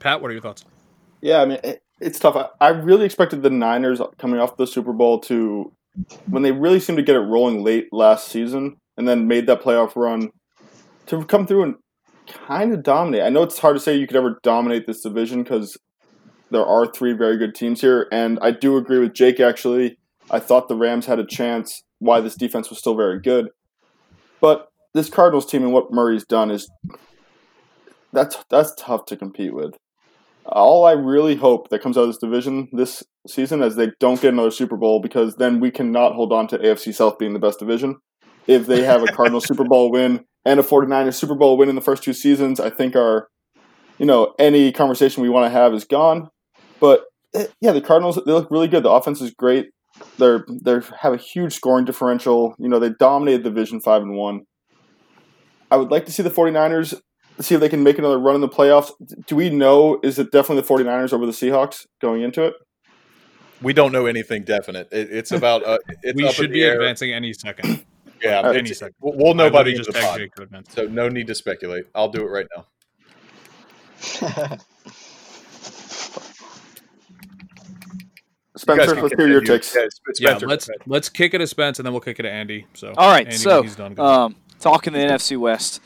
Pat, what are your thoughts? Yeah, I mean, it, it's tough. I, I really expected the Niners coming off the Super Bowl to, when they really seemed to get it rolling late last season and then made that playoff run, to come through and kind of dominate. I know it's hard to say you could ever dominate this division because there are three very good teams here, and I do agree with Jake. Actually, I thought the Rams had a chance. Why this defense was still very good, but this Cardinals team and what Murray's done is that's that's tough to compete with. All I really hope that comes out of this division this season is they don't get another Super Bowl because then we cannot hold on to AFC South being the best division. If they have a [LAUGHS] Cardinal Super Bowl win and a 49ers Super Bowl win in the first two seasons, I think our, you know, any conversation we want to have is gone. But eh, yeah, the Cardinals they look really good. The offense is great. They're they have a huge scoring differential. You know, they dominated the division 5 and 1. I would like to see the 49ers see if they can make another run in the playoffs. Do we know is it definitely the 49ers over the Seahawks going into it? We don't know anything definite. It, it's about uh, it's we up should be air. advancing any second. [CLEARS THROAT] Yeah, any second. We'll, we'll know by the literally end just the pod. Jake to advance. So no need to speculate. I'll do it right now. [LAUGHS] Spencer, let's hear your takes. Yeah, Sp- Yeah, Spencer, let's go let's kick it to Spence and then we'll kick it to Andy. So All right, Andy, so he's done. um, talking the NFC West,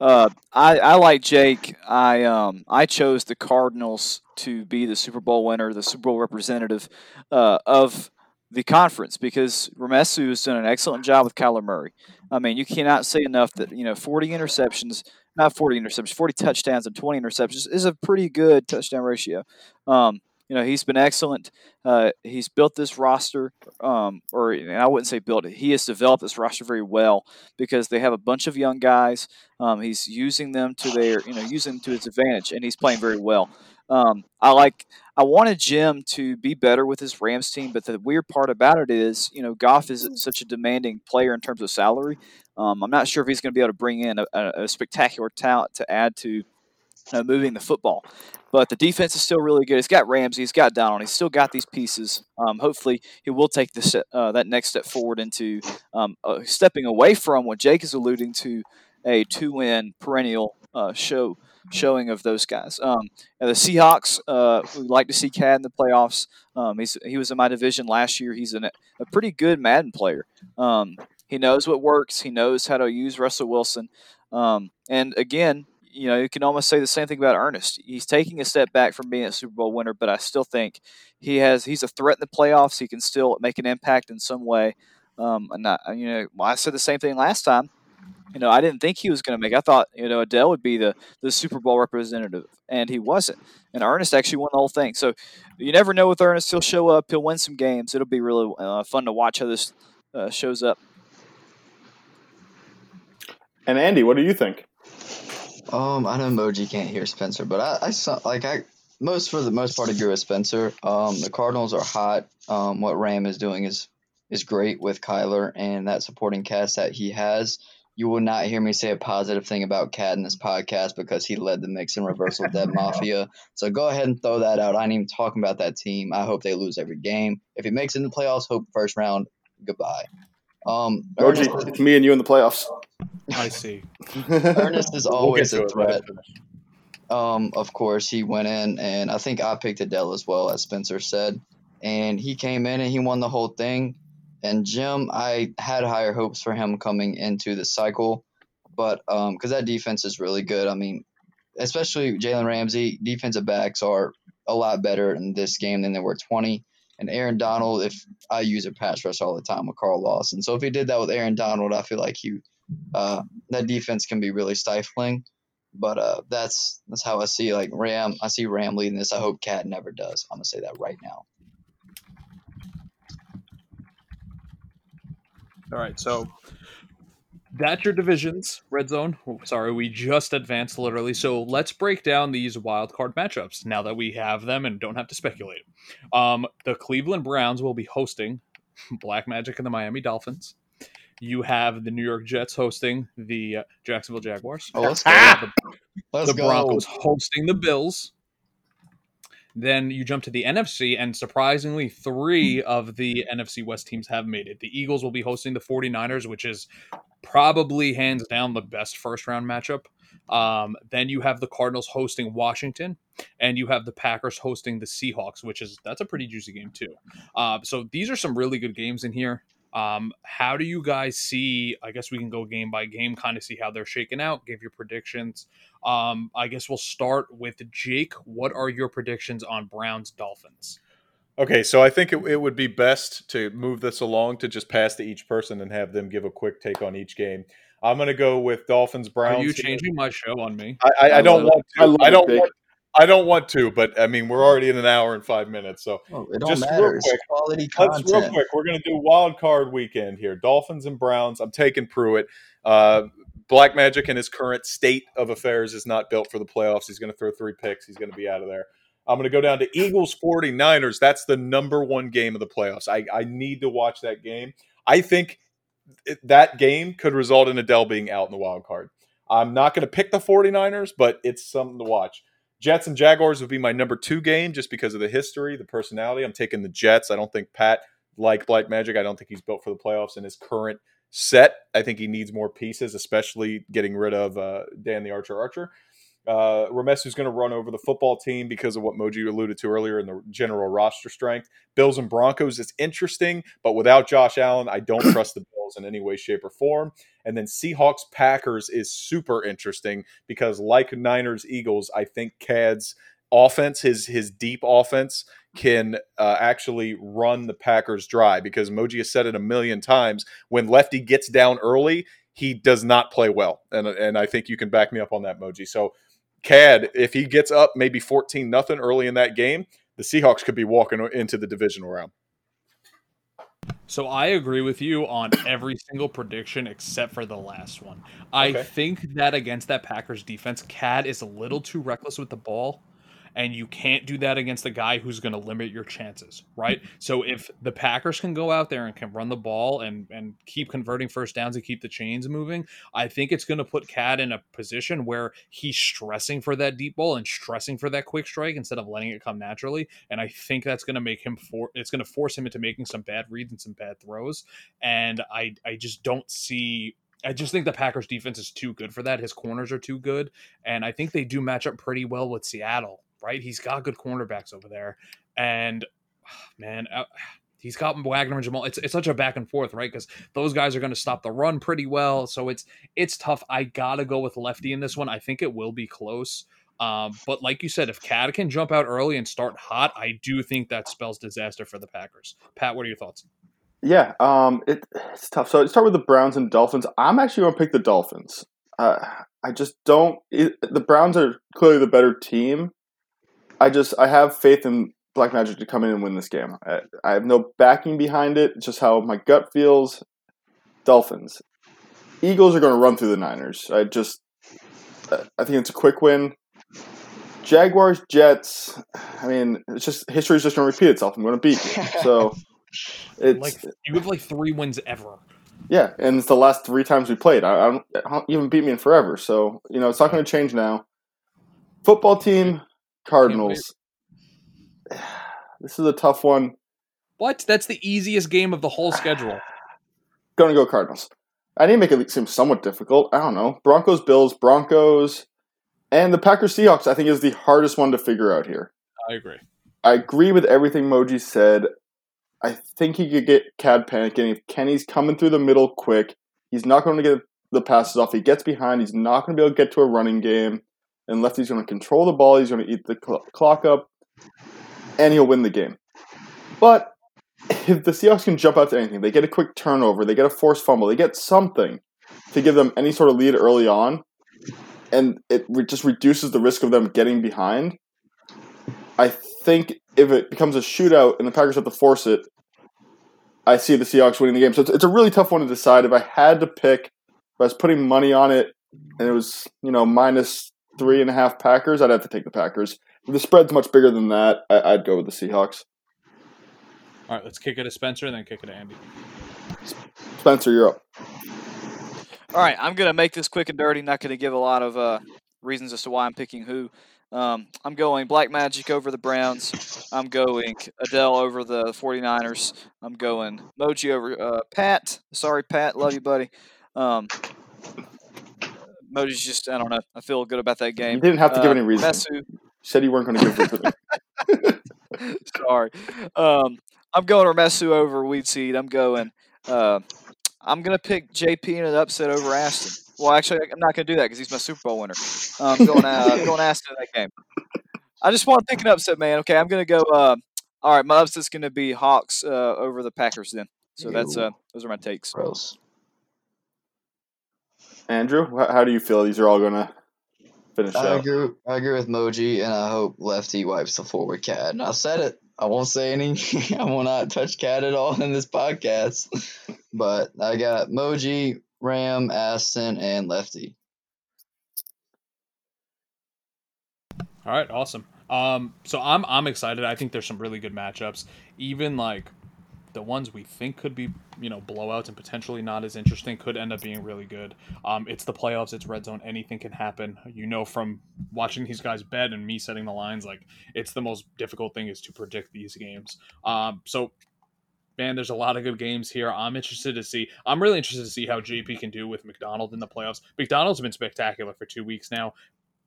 uh, I, I like Jake. I um I chose the Cardinals to be the Super Bowl winner, the Super Bowl representative uh, of the conference because Ramesu has done an excellent job with Kyler Murray. I mean, you cannot say enough that you know 40 interceptions, not 40 interceptions, 40 touchdowns and 20 interceptions is a pretty good touchdown ratio. Um, you know, he's been excellent. Uh, he's built this roster, um, or I wouldn't say built it. He has developed this roster very well because they have a bunch of young guys. Um, he's using them to their, you know, using to his advantage, and he's playing very well. Um, I like. I wanted Jim to be better with his Rams team, but the weird part about it is, you know, Goff is such a demanding player in terms of salary. Um, I'm not sure if he's going to be able to bring in a, a, a spectacular talent to add to uh, moving the football. But the defense is still really good. He's got Ramsey, he's got Donald, he's still got these pieces. Um, hopefully, he will take this uh, that next step forward into um, uh, stepping away from what Jake is alluding to, a two-win perennial uh, show showing of those guys. Um, the Seahawks, uh, we like to see Cad in the playoffs. Um, he's he was in my division last year. He's an, a pretty good Madden player. Um, he knows what works. He knows how to use Russell Wilson. Um, and again, you know, you can almost say the same thing about Ernest. He's taking a step back from being a Super Bowl winner, but I still think he has he's a threat in the playoffs. He can still make an impact in some way. Um, and I, you know, I said the same thing last time. You know, I didn't think he was going to make. I thought you know Adele would be the the Super Bowl representative, and he wasn't. And Ernest actually won the whole thing. So you never know with Ernest. He'll show up. He'll win some games. It'll be really uh, fun to watch how this uh, shows up. And Andy, what do you think? Um, I know Moji can't hear Spencer, but I, I saw like I most for the most part agree with Spencer. Um, the Cardinals are hot. Um, what Ram is doing is is great with Kyler and that supporting cast that he has. You will not hear me say a positive thing about Cat in this podcast because he led the mix and reversal dead mafia. So go ahead and throw that out. I ain't even talking about that team. I hope they lose every game. If he makes it in the playoffs, hope first round. Goodbye. Um, Moji, it's me and you in the playoffs. I see. Ernest is [LAUGHS] We'll always a threat. it. Um, of course, he went in, and I think I picked Adele as well, as Spencer said. and he came in and he won the whole thing. And Jim, I had higher hopes for him coming into the cycle, but um, because that defense is really good. I mean, especially Jalen Ramsey, defensive backs are a lot better in this game than they were 20. And Aaron Donald, if I use a pass rush all the time with Carl Lawson, so if he did that with Aaron Donald, I feel like he uh, that defense can be really stifling. But uh, that's that's how I see like Ram. I see Ram leading this. I hope Cat never does. I'm gonna say that right now. All right, so that's your divisions, red zone. Oh, Sorry, we just advanced literally. So let's break down these wild card matchups now that we have them and don't have to speculate. Um, the Cleveland Browns will be hosting Black Magic and the Miami Dolphins. You have the New York Jets hosting the uh, Jacksonville Jaguars. Oh, let's go. have the, Let's the go. Broncos hosting the Bills. Then you jump to the NFC, and surprisingly, three of the NFC West teams have made it. The Eagles will be hosting the 49ers, which is probably hands down the best first round matchup. Um, then you have the Cardinals hosting Washington, and you have the Packers hosting the Seahawks, which is that's a pretty juicy game too. Uh, so these are some really good games in here. Um, how do you guys see? I guess we can go game by game, kind of see how they're shaking out, give your predictions. Um, I guess we'll start with Jake. What are your predictions on Browns Dolphins? Okay, so I think it, it would be best to move this along to just pass to each person and have them give a quick take on each game. I'm going to go with Dolphins Browns. Are you changing my show on me? I, I, I I don't want it. I to. I, don't Dick. want. I don't want to, but I mean, we're already in an hour and five minutes, so Oh, it Just real quick, quality let's real quick. We're going to do wild card weekend here. Dolphins and Browns. I'm taking Pruitt. Uh, Black Magic in his current state of affairs is not built for the playoffs. He's going to throw three picks. He's going to be out of there. I'm going to go down to Eagles 49ers. That's the number one game of the playoffs. I, I need to watch that game. I think that game could result in Adele being out in the wild card. I'm not going to pick the 49ers, but it's something to watch. Jets and Jaguars would be my number two game just because of the history, the personality. I'm taking the Jets. I don't think Pat, like Black Magic, I don't think he's built for the playoffs in his current set. I think he needs more pieces, especially getting rid of uh, Dan the Archer Archer. Uh, Ramesu's going to run over the football team because of what Moji alluded to earlier in the general roster strength. Bills and Broncos is interesting, but without Josh Allen, I don't [CLEARS THROAT] trust the Bills in any way, shape, or form. And then Seahawks Packers is super interesting because, like Niners Eagles, I think Cad's offense, his his deep offense, can uh, actually run the Packers dry because Moji has said it a million times. When Lefty gets down early, he does not play well, and and I think you can back me up on that, Moji. So. Cad, if he gets up maybe 14 nothing early in that game, the Seahawks could be walking into the divisional round. So I agree with you on [COUGHS] every single prediction except for the last one. I Okay. think that against that Packers defense, Cad is a little too reckless with the ball. And you can't do that against a guy who's going to limit your chances, right? [LAUGHS] So if the Packers can go out there and can run the ball and and keep converting first downs and keep the chains moving, I think it's going to put Cad in a position where he's stressing for that deep ball and stressing for that quick strike instead of letting it come naturally. And I think that's going to make him for it's going to force him into making some bad reads and some bad throws. And I I just don't see. I just think the Packers defense is too good for that. His corners are too good, and I think they do match up pretty well with Seattle. Right? He's got good cornerbacks over there, and man. uh, He's got Wagner and Jamal. It's, it's such a back and forth, right? Because those guys are going to stop the run pretty well. So it's it's tough. I gotta go with lefty in this one. I think it will be close. Um, but like you said, if Cad can jump out early and start hot, I do think that spells disaster for the Packers. Pat, what are your thoughts? Yeah, um, it, it's tough. So start with the Browns and Dolphins. I'm actually going to pick the Dolphins. Uh, I just don't. It, the Browns are clearly the better team. I just I have faith in Black Magic to come in and win this game. I, I have no backing behind it. It's just how my gut feels. Dolphins, Eagles are going to run through the Niners. I just I think it's a quick win. Jaguars, Jets. I mean, it's just history's just going to repeat itself. I'm going to beat you. [LAUGHS] So it's Like you have like three wins ever. yeah, and it's the last three times we played. I, I don't, I don't even beat me in forever. So you know, it's not going to change now. Football team, Cardinals. [SIGHS] This is a tough one. What? That's the easiest game of the whole schedule. [SIGHS] Going to go Cardinals. I need to make it seem somewhat difficult. I don't know. Broncos, Bills, Broncos, and the Packers Seahawks. I think is the hardest one to figure out here. I agree. I agree with everything Moji said. I think he could get Cad panicking if Kenny's coming through the middle quick. He's not going to get the passes off. He gets behind. He's not going to be able to get to a running game. And Lefty's going to control the ball. He's going to eat the cl- clock up, and he'll win the game. But if the Seahawks can jump out to anything, they get a quick turnover, they get a forced fumble, they get something to give them any sort of lead early on, and it re- just reduces the risk of them getting behind. I think if it becomes a shootout and the Packers have to force it, I see the Seahawks winning the game. So it's, it's a really tough one to decide. If I had to pick, if I was putting money on it, and it was you know minus three and a half Packers, I'd have to take the Packers. If the spread's much bigger than that, I, I'd go with the Seahawks. All right, let's kick it to Spencer and then kick it to Andy. Spencer, you're up. All right, I'm going to make this quick and dirty. Not going to give a lot of uh, reasons as to why I'm picking who. Um, I'm going Black Magic over the Browns. I'm going Adele over the 49ers. I'm going Moji over uh, Pat. Sorry, Pat. Love you, buddy. Um, Moji's just, I don't know. I feel good about that game. You didn't have to give Uh, any reason. Mesu, said you weren't going to give [LAUGHS] reason. Sorry. Um, I'm going Ramesu over Weed Seed. I'm going. Uh, I'm going to pick JP in an upset over Aston. Well, actually, I'm not going to do that because he's my Super Bowl winner. I'm going. Uh, I'm going Aston in that game. I just want to pick an upset, man. Okay, I'm going to go. Uh, all right, my upset's going to be Hawks uh, over the Packers then. So that's uh, those are my takes. Gross. Andrew, how do you feel? These are all going to finish I out. agree. I agree with Moji, and I hope Lefty wipes the forward Cat. And I said it. I won't say any. [LAUGHS] I will not touch Cat at all in this podcast. [LAUGHS] But I got Moji, Ram, Aston, and Lefty. All right, awesome. Um, so I'm I'm excited. I think there's some really good matchups. Even like the ones we think could be, you know, blowouts and potentially not as interesting could end up being really good. Um, it's the playoffs. It's red zone. Anything can happen. You know, from watching these guys bet and me setting the lines, like it's the most difficult thing is to predict these games. Um, so. Man, there's a lot of good games here. I'm interested to see. I'm really interested to see how JP can do with McDonald in the playoffs. McDonald's been spectacular for two weeks now.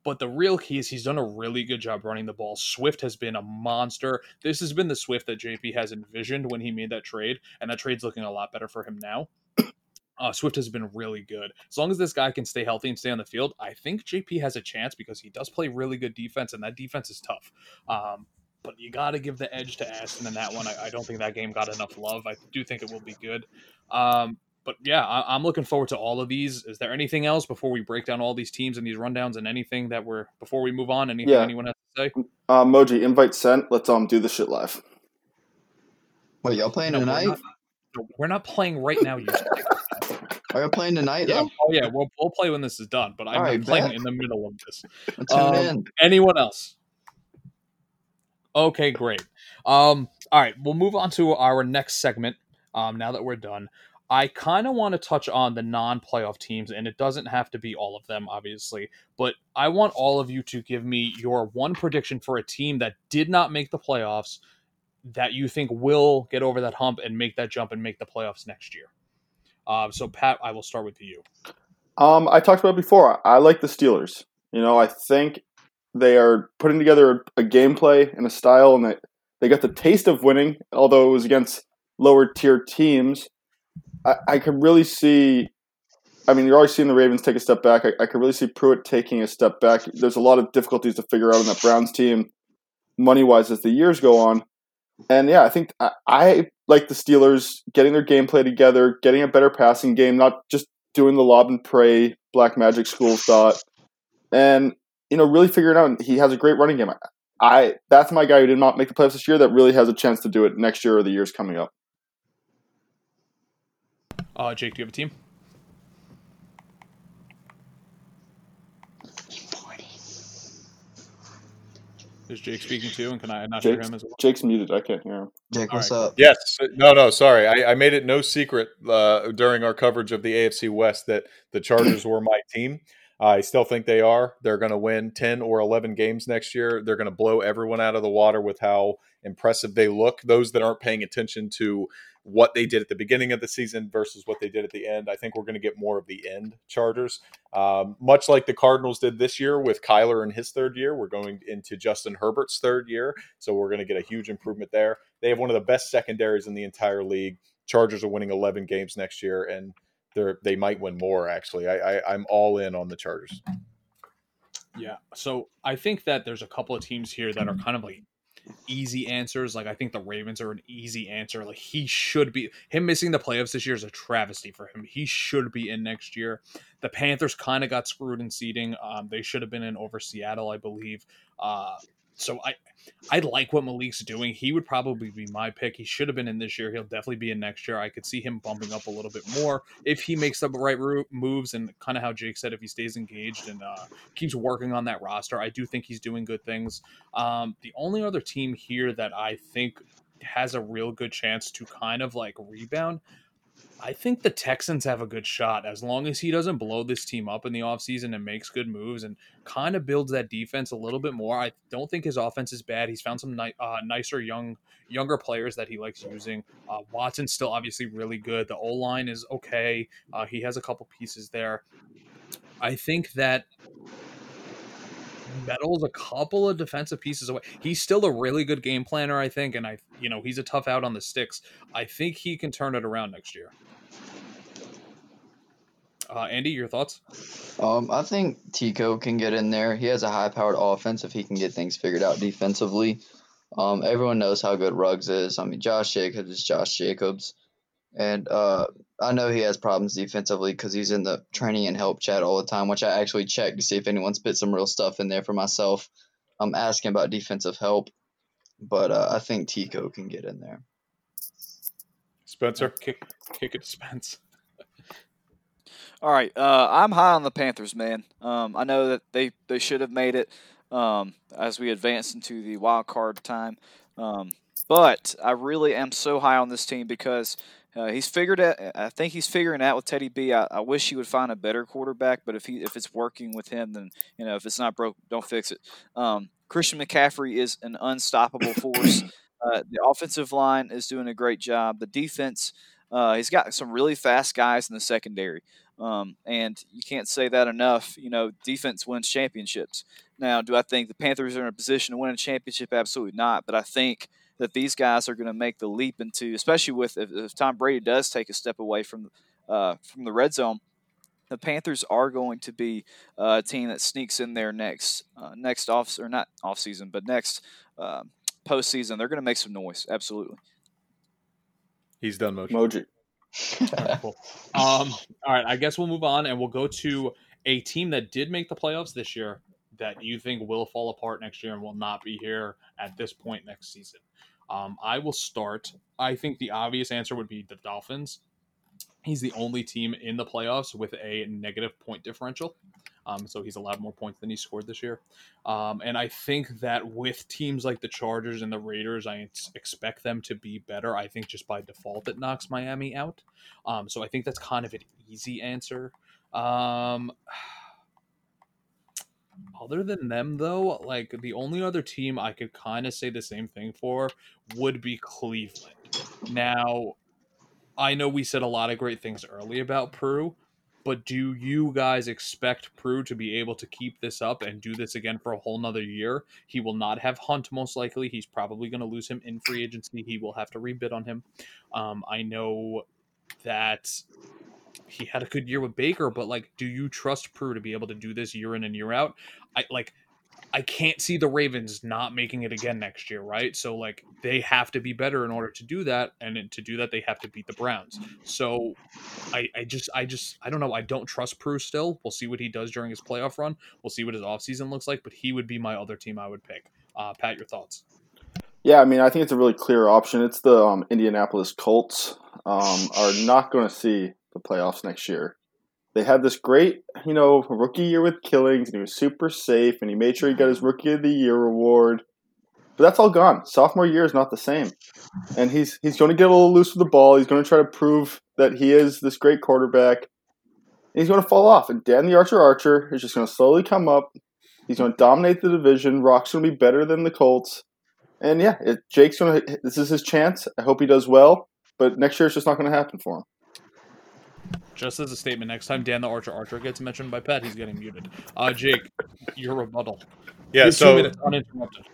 But the real key is he's done a really good job running the ball. Swift has been a monster. This has been the Swift that JP has envisioned when he made that trade, and that trade's looking a lot better for him now. [CLEARS THROAT] Uh, Swift has been really good. As long as this guy can stay healthy and stay on the field, I think JP has a chance because he does play really good defense, and that defense is tough. Um, but you got to give the edge to Aston in that one. I, I don't think that game got enough love. I do think it will be good. Um, but yeah, I, I'm looking forward to all of these. Is there anything else before we break down all these teams and these rundowns and anything that we're before we move on? Anything Yeah. anyone has to say? Uh, Moji, invite sent. Let's um do this shit live. Wait, y'all playing No, we're tonight? not- We're not playing right now. You [LAUGHS] Are y'all playing tonight yeah, though? oh yeah, we'll, we'll play when this is done. But I'm All right, playing bet. in the middle of this. I'll tune Um, in. Anyone else? Okay, great. Um, all right, we'll move on to our next segment. Um, now that we're done, I kind of want to touch on the non-playoff teams, and it doesn't have to be all of them, obviously. But I want all of you to give me your one prediction for a team that did not make the playoffs that you think will get over that hump and make that jump and make the playoffs next year. Um, so Pat, I will start with you. Um, I talked about before. I like the Steelers. You know, I think they are putting together a gameplay and a style, and they they got the taste of winning, although it was against lower tier teams. I, I could really see. I mean, you're already seeing the Ravens take a step back. I, I could really see Pruitt taking a step back. There's a lot of difficulties to figure out on that Browns team, money wise, as the years go on. And yeah, I think I, I like the Steelers getting their gameplay together, getting a better passing game, not just doing the lob and pray black magic school thought, and you know really figuring out. He has a great running game. I, I that's my guy who did not make the playoffs this year. That really has a chance to do it next year or the years coming up. Uh, Jake, do you have a team? Is Jake speaking too? And can I not hear him as well? Jake's muted. I can't hear him. Jake, all what's right. up? Yes, no, no, sorry. I, I made it no secret uh, during our coverage of the AFC West that the Chargers were my team. I still think they are. They're going to win 10 or 11 games next year. They're going to blow everyone out of the water with how impressive they look. Those that aren't paying attention to what they did at the beginning of the season versus what they did at the end. I think we're going to get more of the end Chargers, um, much like the Cardinals did this year with Kyler in his third year. We're going into Justin Herbert's third year, so we're going to get a huge improvement there. They have one of the best secondaries in the entire league. Chargers are winning 11 games next year, and they're they might win more. Actually, I, I I'm all in on the Chargers. Yeah. So I think that there's a couple of teams here that are kind of like easy answers. Like I think the Ravens are an easy answer. Like he should be him missing the playoffs this year is a travesty for him. He should be in next year. The Panthers kind of got screwed in seeding. Um, they should have been in over Seattle, I believe. Uh, so I I like what Malik's doing. He would probably be my pick. He should have been in this year. He'll definitely be in next year. I could see him bumping up a little bit more if he makes the right moves and kind of how Jake said, if he stays engaged and uh, keeps working on that roster. I do think he's doing good things. Um, the only other team here that I think has a real good chance to kind of like rebound I think the Texans have a good shot as long as he doesn't blow this team up in the offseason and makes good moves and kind of builds that defense a little bit more. I don't think his offense is bad. He's found some ni- uh, nicer young younger players that he likes using. Uh, Watson's still obviously really good. The O line is okay. Uh, he has a couple pieces there. I think that Metal's a couple of defensive pieces away. He's still a really good game planner, I think, and I, you know, he's a tough out on the sticks. I think he can turn it around next year. Uh, Andy, your thoughts? Um, I think Tico can get in there. He has a high-powered offense if he can get things figured out defensively. Um, everyone knows how good Ruggs is. I mean, Josh Jacobs is Josh Jacobs, and uh, I know he has problems defensively because he's in the training and help chat all the time, which I actually check to see if anyone spit some real stuff in there for myself. I'm asking about defensive help, but uh, I think Tico can get in there. Spencer, kick, kick it, Spence. [LAUGHS] All right, uh, I'm high on the Panthers, man. Um, I know that they, they should have made it um, as we advance into the wild card time, um, but I really am so high on this team because uh, he's figured out. I think he's figuring out with Teddy B. I, I wish he would find a better quarterback, but if he if it's working with him, then you know if it's not broke, don't fix it. Um, Christian McCaffrey is an unstoppable force. [COUGHS] Uh, the offensive line is doing a great job. The defense, uh, he's got some really fast guys in the secondary. Um, and you can't say that enough. You know, defense wins championships. Now, do I think the Panthers are in a position to win a championship? Absolutely not. But I think that these guys are going to make the leap into, especially with if, if, Tom Brady does take a step away from uh, from the red zone. The Panthers are going to be uh, a team that sneaks in there next uh, next off or not off season, but next uh, postseason. They're going to make some noise. Absolutely. He's done motion. Moji cool. Um, all right, I guess we'll move on and we'll go to a team that did make the playoffs this year that you think will fall apart next year and will not be here at this point next season. Um, I will start. I think the obvious answer would be the Dolphins. He's the only team in the playoffs with a negative point differential. Um, so he's allowed more points than he scored this year. Um, and I think that with teams like the Chargers and the Raiders, I expect them to be better. I think just by default it knocks Miami out. Um, so I think that's kind of an easy answer. Um, other than them, though, like the only other team I could kind of say the same thing for would be Cleveland. Now, I know we said a lot of great things early about Prue, but do you guys expect Prue to be able to keep this up and do this again for a whole nother year? He will not have Hunt most likely. He's probably going to lose him in free agency. He will have to rebid on him. Um, I know that he had a good year with Baker, but like, do you trust Prue to be able to do this year in and year out? I like I can't see the Ravens not making it again next year, right? So like they have to be better in order to do that, and to do that they have to beat the Browns. So I, I just I just I don't know. I don't trust Prue still. We'll see what he does during his playoff run. We'll see what his offseason looks like, but he would be my other team I would pick. Uh, Pat, your thoughts? Yeah, I mean, I think it's a really clear option. It's the um, Indianapolis Colts um, are not going to see the playoffs next year they had this great, you know, rookie year with Killings, and he was super safe, and he made sure he got his Rookie of the Year award. But that's all gone. Sophomore year is not the same, and he's he's going to get a little loose with the ball. He's going to try to prove that he is this great quarterback. he's going to fall off, and Dan the Archer Archer is just going to slowly come up. He's going to dominate the division. Rock's going to be better than the Colts, and yeah, it, Jake's going to. This is his chance. I hope he does well. but next year it's just not going to happen for him. Just as a statement, next time Dan the Archer Archer gets mentioned by Pat, he's getting muted. Uh, Jake, your rebuttal. Yeah, so two minutes uninterrupted.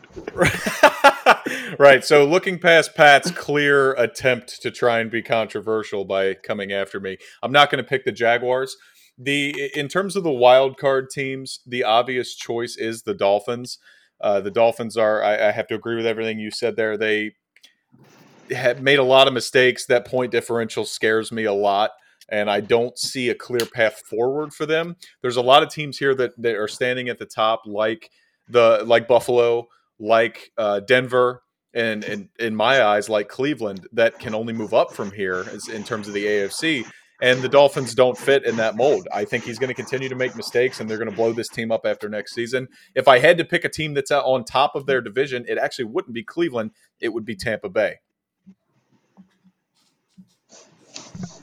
[LAUGHS] right. So looking past Pat's clear attempt to try and be controversial by coming after me, I'm not going to pick the Jaguars. The in terms of the wild card teams, the obvious choice is the Dolphins. Uh, the Dolphins are. I, I have to agree with everything you said there. They have made a lot of mistakes. That point differential scares me a lot, and I don't see a clear path forward for them. There's a lot of teams here that, that are standing at the top, like the like Buffalo, like uh, Denver, and, and in my eyes, like Cleveland, that can only move up from here in terms of the AFC. And the Dolphins don't fit in that mold. I think he's going to continue to make mistakes, and they're going to blow this team up after next season. If I had to pick a team that's on top of their division, it actually wouldn't be Cleveland; it would be Tampa Bay.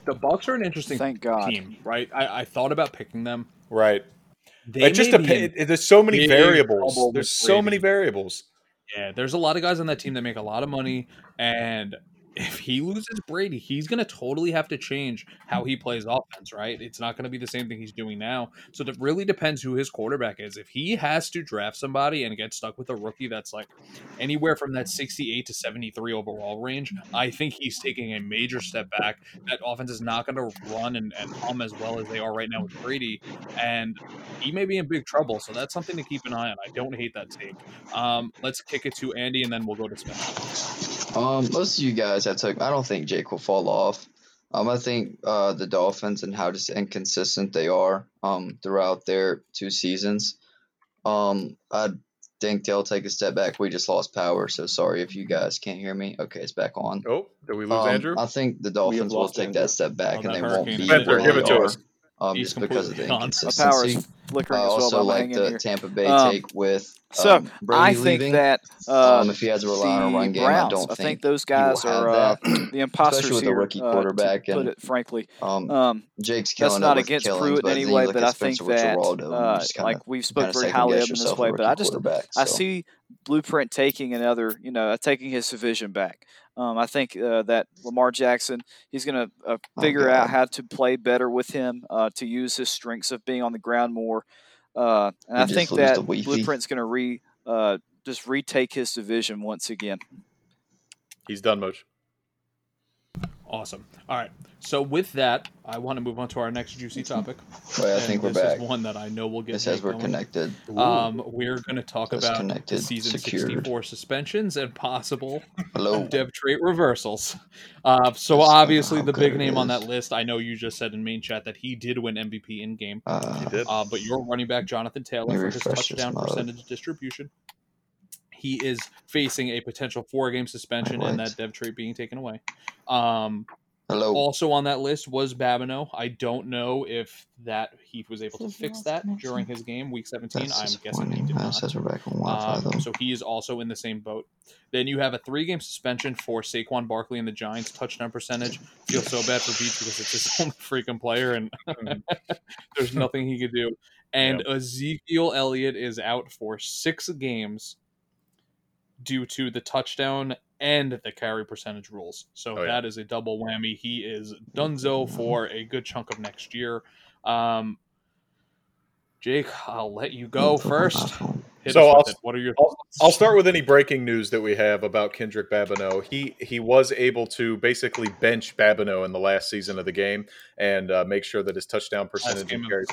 The Bucks are an interesting Thank God. team, right? I, I thought about picking them. Right. They It just may be depends. There's so many variables. trouble There's with so many variables. Yeah, there's a lot of guys on that team that make a lot of money, and if he loses Brady, he's going to totally have to change how he plays offense, right? It's not going to be the same thing he's doing now. So it really depends who his quarterback is. If he has to draft somebody and get stuck with a rookie that's like anywhere from that 68 to 73 overall range, I think he's taking a major step back. That offense is not going to run and, and hum as well as they are right now with Brady, and he may be in big trouble. So that's something to keep an eye on. I don't hate that take. Um, let's kick it to Andy, and then we'll go to Spencer. Um, most of you guys I took. I don't think Jake will fall off. Um, I think uh, the Dolphins and how just inconsistent they are um, throughout their two seasons. Um, I think they'll take a step back. We just lost power, so sorry if you guys can't hear me. Okay, it's back on. Oh, did we lose Um, Andrew? I think the Dolphins will take Andrew. that step back, and that they won't be Spencer, where give they it to are, us. Um, He's just because of the completely inconsistency. power is flickering I as well, also but I'm like hanging the here. Tampa Bay Um, take with So um, Brady I think leaving. that uh, um, if he has to rely on a the run game, Browns, I don't I think, think those he will guys have are uh, that, [CLEARS THROAT] the imposters especially with a here. rookie uh, quarterback. to put and it frankly, um, um, Jake's that's killing not with against killings, Pruitt but in then any you way, look but at I Spencer think with that Geraldo, and uh, just kinda, like we spoke kinda very second highly guess of him in this yourself way, with but I just quarterback. I So see Blueprint taking another, you know, uh, taking his division back. Um, I think uh, that Lamar Jackson, he's going to uh, Oh, figure out how to play better with him, uh, to use his strengths of being on the ground more. Uh, and He I think that. Blueprint's going to re uh, just retake his division once again. He's done, Moch. Awesome. All right. So with that, I want to move on to our next juicy topic. [LAUGHS] Wait, I And think we're this back. is one that I know will get It says we're going. connected. Um, we're going to talk Says about the connected, season secured. 64 suspensions and possible Hello. [LAUGHS] dev trait reversals. Uh, so Just obviously the big it name on that list. I know you just said in main chat that he did win MVP in game. Uh, He did. Uh, but your running back Jonathan Taylor Let for his touchdown mode. percentage distribution. He is facing a potential four game suspension and that dev trait being taken away. Um, hello. also on that list was Babineau. I don't know if that he was able to fix that connection. during his game, week 17. That's I'm guessing he did not. says we're back on Wi-Fi Um, so he is also in the same boat. Then you have a three game suspension for Saquon Barkley and the Giants touchdown percentage. Feel so bad for Beats because it's his [LAUGHS] only freaking player and [LAUGHS] there's nothing he could do. And Ezekiel Elliott is out for six games due to the touchdown and the carry percentage rules. So Oh, yeah. that is a double whammy. He is dunzo for a good chunk of next year. Um, Jake, I'll let you go It's on my first. Hit So I'll- it. What are your I'll, thoughts? I'll start with any breaking news that we have about Kendrick Babineau. He he was able to basically bench Babineau in the last season of the game and uh, make sure that his touchdown percentage game and carry.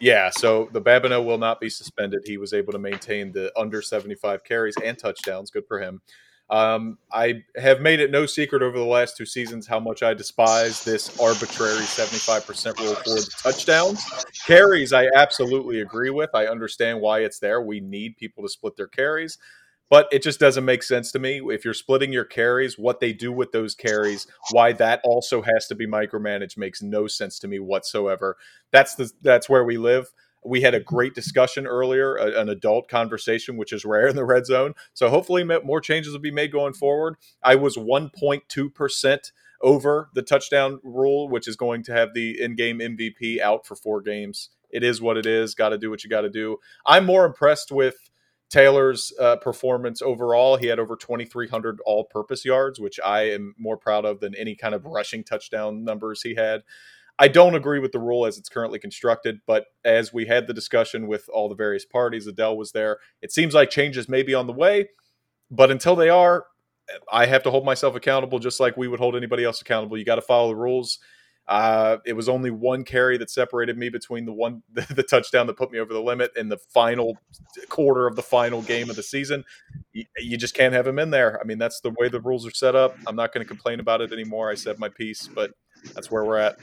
Yeah, so the Babineau will not be suspended. He was able to maintain the under 75 carries and touchdowns. Good for him. Um, I have made it no secret over the last two seasons how much I despise this arbitrary 75% rule for the touchdowns. Carries, I absolutely agree with. I understand why it's there. We need people to split their carries, but it just doesn't make sense to me. If you're splitting your carries, what they do with those carries, why that also has to be micromanaged makes no sense to me whatsoever. That's the that's where we live. We had a great discussion earlier, a- an adult conversation, which is rare in the red zone. So hopefully, more changes will be made going forward. I was 1.2 percent over the touchdown rule, which is going to have the in-game MVP out for four games. It is what it is. Got to do what you got to do. I'm more impressed with Taylor's uh, performance overall, he had over 2,300 all purpose yards, which I am more proud of than any kind of rushing touchdown numbers he had. I don't agree with the rule as it's currently constructed, but as we had the discussion with all the various parties, Adele was there. It seems like changes may be on the way, but until they are, I have to hold myself accountable just like we would hold anybody else accountable. You got to follow the rules. Uh, it was only one carry that separated me between the one the, [LAUGHS] the, touchdown that put me over the limit and the final quarter of the final game of the season. You, you just can't have him in there. I mean, that's the way the rules are set up. I'm not going to complain about it anymore. I said my piece, but that's where we're at.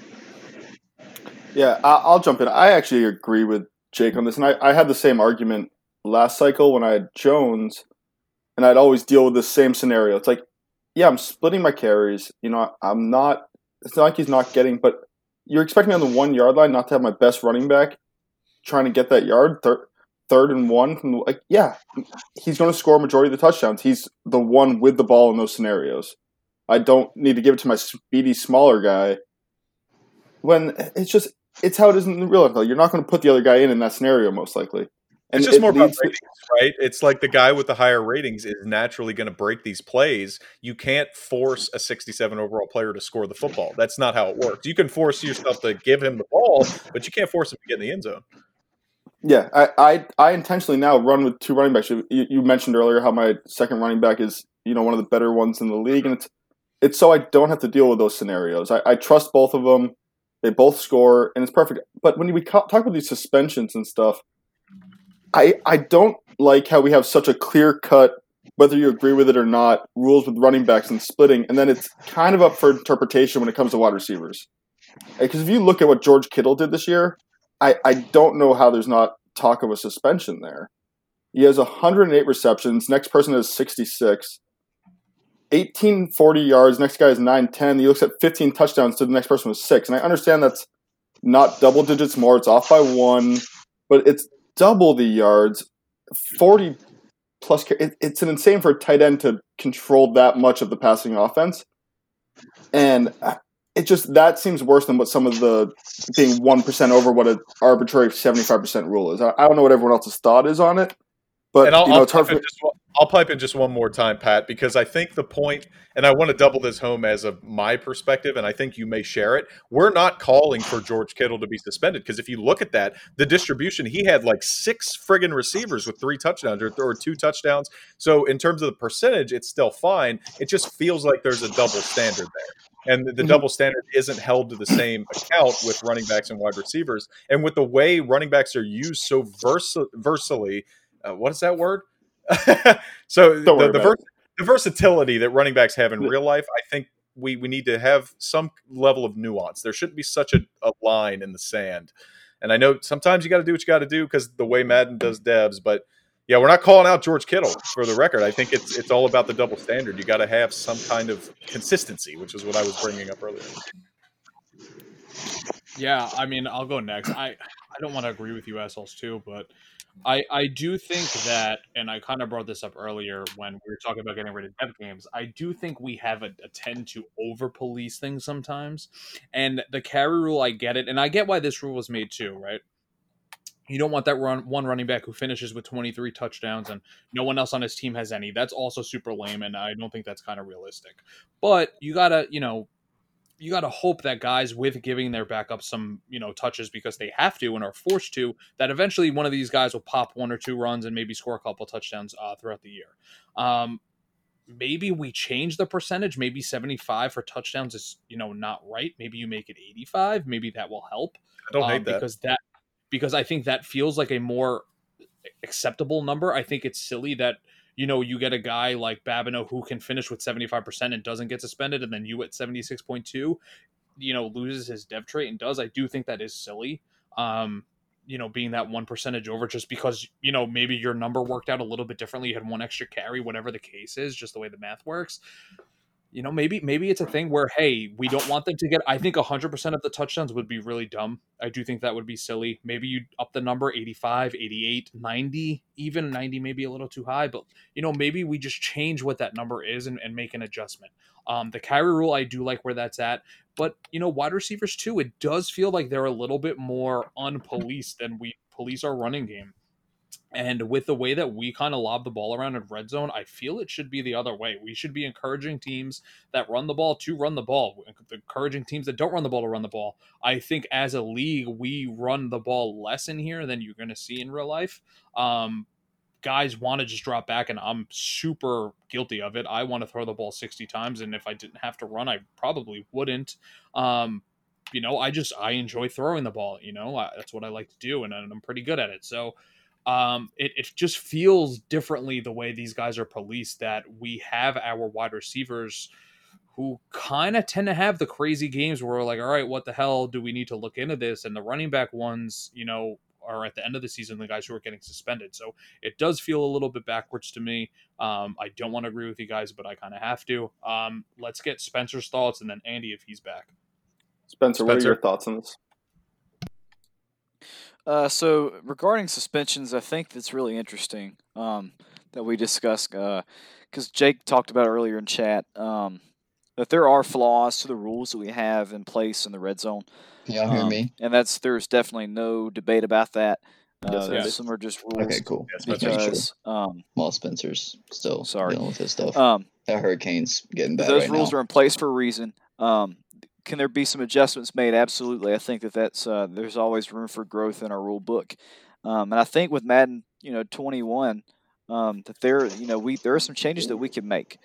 Yeah, I, will jump in. I actually agree with Jake on this, and I, I had the same argument last cycle when I had Jones, and I'd always deal with the same scenario. It's like, yeah, I'm splitting my carries. You know, I'm not it's not like he's not getting, but you're expecting me on the one yard line not to have my best running back trying to get that yard third third and one from the, like yeah he's going to score a majority of the touchdowns he's the one with the ball in those scenarios i don't need to give it to my speedy smaller guy when it's just it's how it is in the real life you're not going to put the other guy in in that scenario most likely and it's just it more about ratings, right? It's like the guy with the higher ratings is naturally going to break these plays. You can't force a 67 overall player to score the football. That's not how it works. You can force yourself to give him the ball, but you can't force him to get in the end zone. Yeah, I, I, I intentionally now run with two running backs. You, you mentioned earlier how my second running back is you know one of the better ones in the league, and it's it's so I don't have to deal with those scenarios. I, I trust both of them. They both score, and it's perfect. But when we talk about these suspensions and stuff I I don't like how we have such a clear cut, whether you agree with it or not, rules with running backs and splitting, and then it's kind of up for interpretation when it comes to wide receivers. Because if you look at what George Kittle did this year, I, I don't know how there's not talk of a suspension there. He has 108 receptions. Next person has 66. 1840 yards. Next guy is 910. He looks at 15 touchdowns to the next person with six. And I understand that's not double digits more. It's off by one, but it's double the yards, 40 plus. It, it's an insane for a tight end to control that much of the passing offense. And uh, it just, that seems worse than what some of the being 1% over what an arbitrary 75% rule is. I, I don't know what everyone else's thought is on it. But, and I'll, you know, I'll hard for. Just, I'll pipe in just one more time, Pat, because I think the point, and I want to double this home as of my perspective, and I think you may share it. We're not calling for George Kittle to be suspended because if you look at that, the distribution, he had like six friggin' receivers with three touchdowns or, or two touchdowns. So in terms of the percentage, it's still fine. It just feels like there's a double standard there. And the, the mm-hmm. double standard isn't held to the same account with running backs and wide receivers. And with the way running backs are used so vers- versatily, uh, what is that word? [LAUGHS] so the, the, vers- the, versatility that running backs have in real life, I think we, we need to have some level of nuance. There shouldn't be such a, a line in the sand. And I know sometimes you got to do what you got to do because the way Madden does devs, but yeah, we're not calling out George Kittle for the record. I think it's it's all about the double standard. You got to have some kind of consistency, which is what I was bringing up earlier. Yeah, I mean, I'll go next. I I don't want to agree with you assholes too, but I, I do think that, and I kind of brought this up earlier when we were talking about getting rid of dev games. I do think we have a, a tend to over police things sometimes, and the carry rule. I get it, and I get why this rule was made too. Right? You don't want that run one running back who finishes with 23 touchdowns and no one else on his team has any. That's also super lame, and I don't think that's kind of realistic. But you gotta, you know, you got to hope that guys with giving their backup some you know touches because they have to and are forced to that eventually one of these guys will pop one or two runs and maybe score a couple touchdowns uh, throughout the year. Um, maybe we change the percentage. Maybe 75 for touchdowns is you know not right. Maybe you make it 85 maybe that will help. I don't um, hate that. because that because i think that feels like a more acceptable number. I think it's silly that you know, you get a guy like Babineau who can finish with 75% and doesn't get suspended, and then you at 76.2, you know, loses his dev trait and does. I do think that is silly. Um, you know, being that one percentage over just because, you know, maybe your number worked out a little bit differently. You had one extra carry, whatever the case is, just the way the math works you know maybe maybe it's a thing where hey we don't want them to get i think 100% of the touchdowns would be really dumb. I do think that would be silly. Maybe you up the number 85 88 90 even 90 maybe a little too high but you know maybe we just change what that number is and, and make an adjustment. Um, the carry rule i do like where that's at but you know wide receivers too it does feel like they're a little bit more unpoliced than we police our running game And with the way that we kind of lob the ball around in red zone, I feel it should be the other way. We should be encouraging teams that run the ball to run the ball, encouraging teams that don't run the ball to run the ball. I think as a league, we run the ball less in here than you're going to see in real life. Um, guys want to just drop back, and I'm super guilty of it. I want to throw the ball 60 times, and if I didn't have to run, I probably wouldn't. Um, you know, I just I enjoy throwing the ball. You know, I, that's what I like to do, and, and I'm pretty good at it. So um, it, it just feels differently the way these guys are policed that we have our wide receivers who kind of tend to have the crazy games where we're like, all right, what the hell do we need to look into this? And the running back ones, you know, are at the end of the season the guys who are getting suspended. So it does feel a little bit backwards to me. Um, I don't want to agree with you guys, but I kind of have to. Um, let's get Spencer's thoughts and then Andy if he's back. Spencer, what are your thoughts on this? Uh, so regarding suspensions, I think that's really interesting um, that we discuss because Jake talked about earlier in chat um, that there are flaws to the rules that we have in place in the red zone, Y'all hear Um, me? and that's there's definitely no debate about that. Uh, Yes, yes. Some are just rules Okay, cool. Yes, sure. because um, Well, Spencer's still Sorry. dealing with his stuff. um, that hurricane's getting bad those right rules now. are in place for a reason. Um, can there be some adjustments made? Absolutely. I think that that's uh, there's always room for growth in our rule book, um, and I think with Madden, you know, 21, um, that there, you know, we there are some changes that we can make,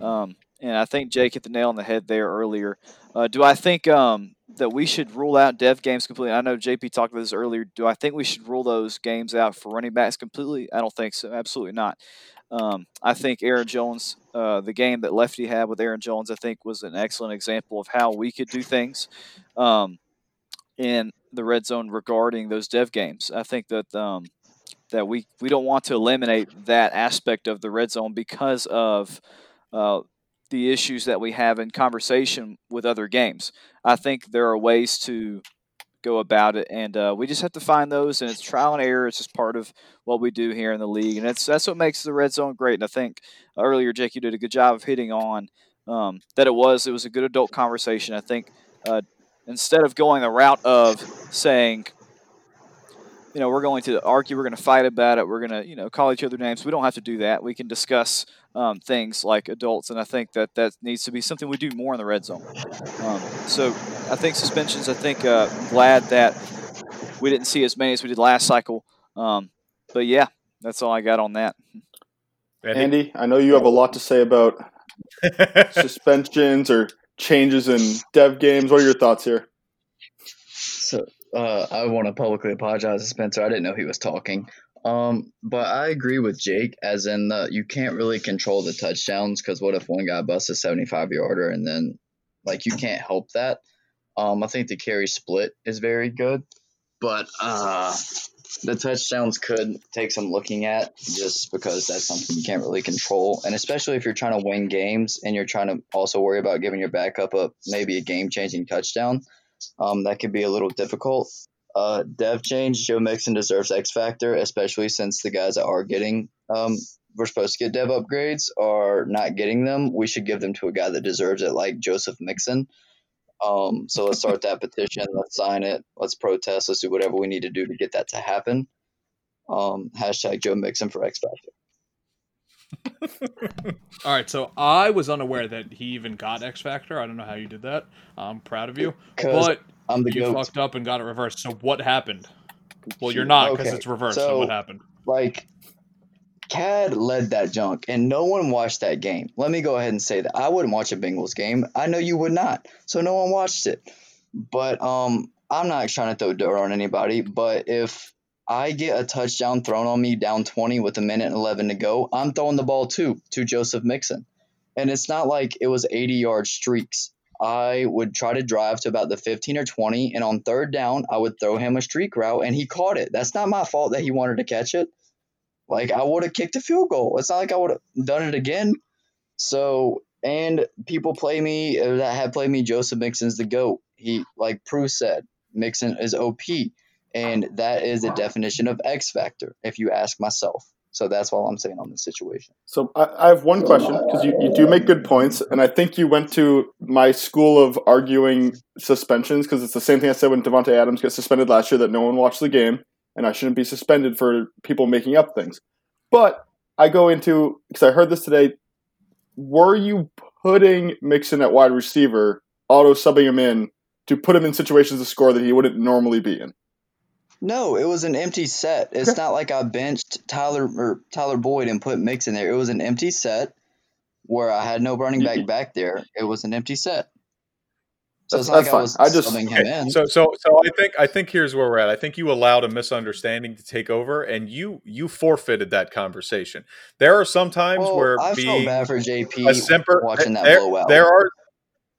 um, and I think Jake hit the nail on the head there earlier. Uh, do I think um, that we should rule out dev games completely? I know JP talked about this earlier. Do I think we should rule those games out for running backs completely? I don't think so. Absolutely not. Um, I think Aaron Jones, uh, the game that Lefty had with Aaron Jones, I think was an excellent example of how we could do things um, in the red zone regarding those dev games. I think that um, that we we don't want to eliminate that aspect of the red zone because of uh, the issues that we have in conversation with other games. I think there are ways to go about it, and uh, we just have to find those. And it's trial and error. It's just part of what we do here in the league, and that's that's what makes the red zone great. And I think earlier, Jake, you did a good job of hitting on um, that. It was it was a good adult conversation. I think uh, instead of going the route of saying, you know, we're going to argue, we're going to fight about it, we're going to you know call each other names. We don't have to do that. We can discuss um, things like adults, and I think that that needs to be something we do more in the red zone. Um, so I think suspensions. I think uh, I'm glad that we didn't see as many as we did last cycle. Um, but yeah, that's all I got on that. Andy, I know you have a lot to say about [LAUGHS] suspensions or changes in dev games. What are your thoughts here? So uh, I want to publicly apologize to Spencer. I didn't know he was talking. Um, but I agree with Jake, as in the you can't really control the touchdowns because what if one guy busts a 75 yarder and then like you can't help that. Um, I think the carry split is very good, but uh, the touchdowns could take some looking at just because that's something you can't really control, and especially if you're trying to win games and you're trying to also worry about giving your backup a maybe a game changing touchdown. Um, that could be a little difficult. Uh, dev change, Joe Mixon deserves X Factor, especially since the guys that are getting, um, we're supposed to get dev upgrades, are not getting them. We should give them to a guy that deserves it, like Joseph Mixon. Um, so let's start that [LAUGHS] petition. Let's sign it. Let's protest. Let's do whatever we need to do to get that to happen. Um, hashtag Joe Mixon for X Factor. [LAUGHS] All right, so I was unaware that he even got X Factor. I don't know how you did that. I'm proud of you, but I'm the you goat. fucked up and got it reversed. So what happened? Well, you're not because Okay, it's reversed. So, so- what happened? like Cad led that junk and no one watched that game. Let me go ahead and say that. I wouldn't watch a Bengals game. I know you would not. So no one watched it. But um I'm not trying to throw dirt on anybody, but if I get a touchdown thrown on me down 20 with a minute and 11 to go, I'm throwing the ball too to Joseph Mixon. And it's not like it was 80 yard streaks. I would try to drive to about the 15 or 20, and on third down, I would throw him a streak route, and he caught it. That's not my fault that he wanted to catch it. Like, I would have kicked a field goal. It's not like I would have done it again. So, and people play me uh, that have played me, Joseph Mixon's the GOAT. He, like Prue said, Mixon is OP, and that is the definition of X Factor, if you ask myself. So that's all I'm saying on this situation. So I, I have one question because you, you do make good points, and I think you went to my school of arguing suspensions because it's the same thing I said when Davante Adams got suspended last year that no one watched the game. and I shouldn't be suspended for people making up things. But I go into because I heard this today. Were you putting Mixon at wide receiver, auto subbing him in to put him in situations to score that he wouldn't normally be in? No, it was an empty set. It's not like I benched Tyler or Tyler Boyd and put Mix in there. It was an empty set where I had no running back mm-hmm. back there. It was an empty set. So it's That's- like that's I was fine. I just- subbing him in. So so so I think I think here's where we're at. I think you allowed a misunderstanding to take over, and you you forfeited that conversation. There are some times well, where I felt being bad for JP a JP simper watching that there, blowout. there are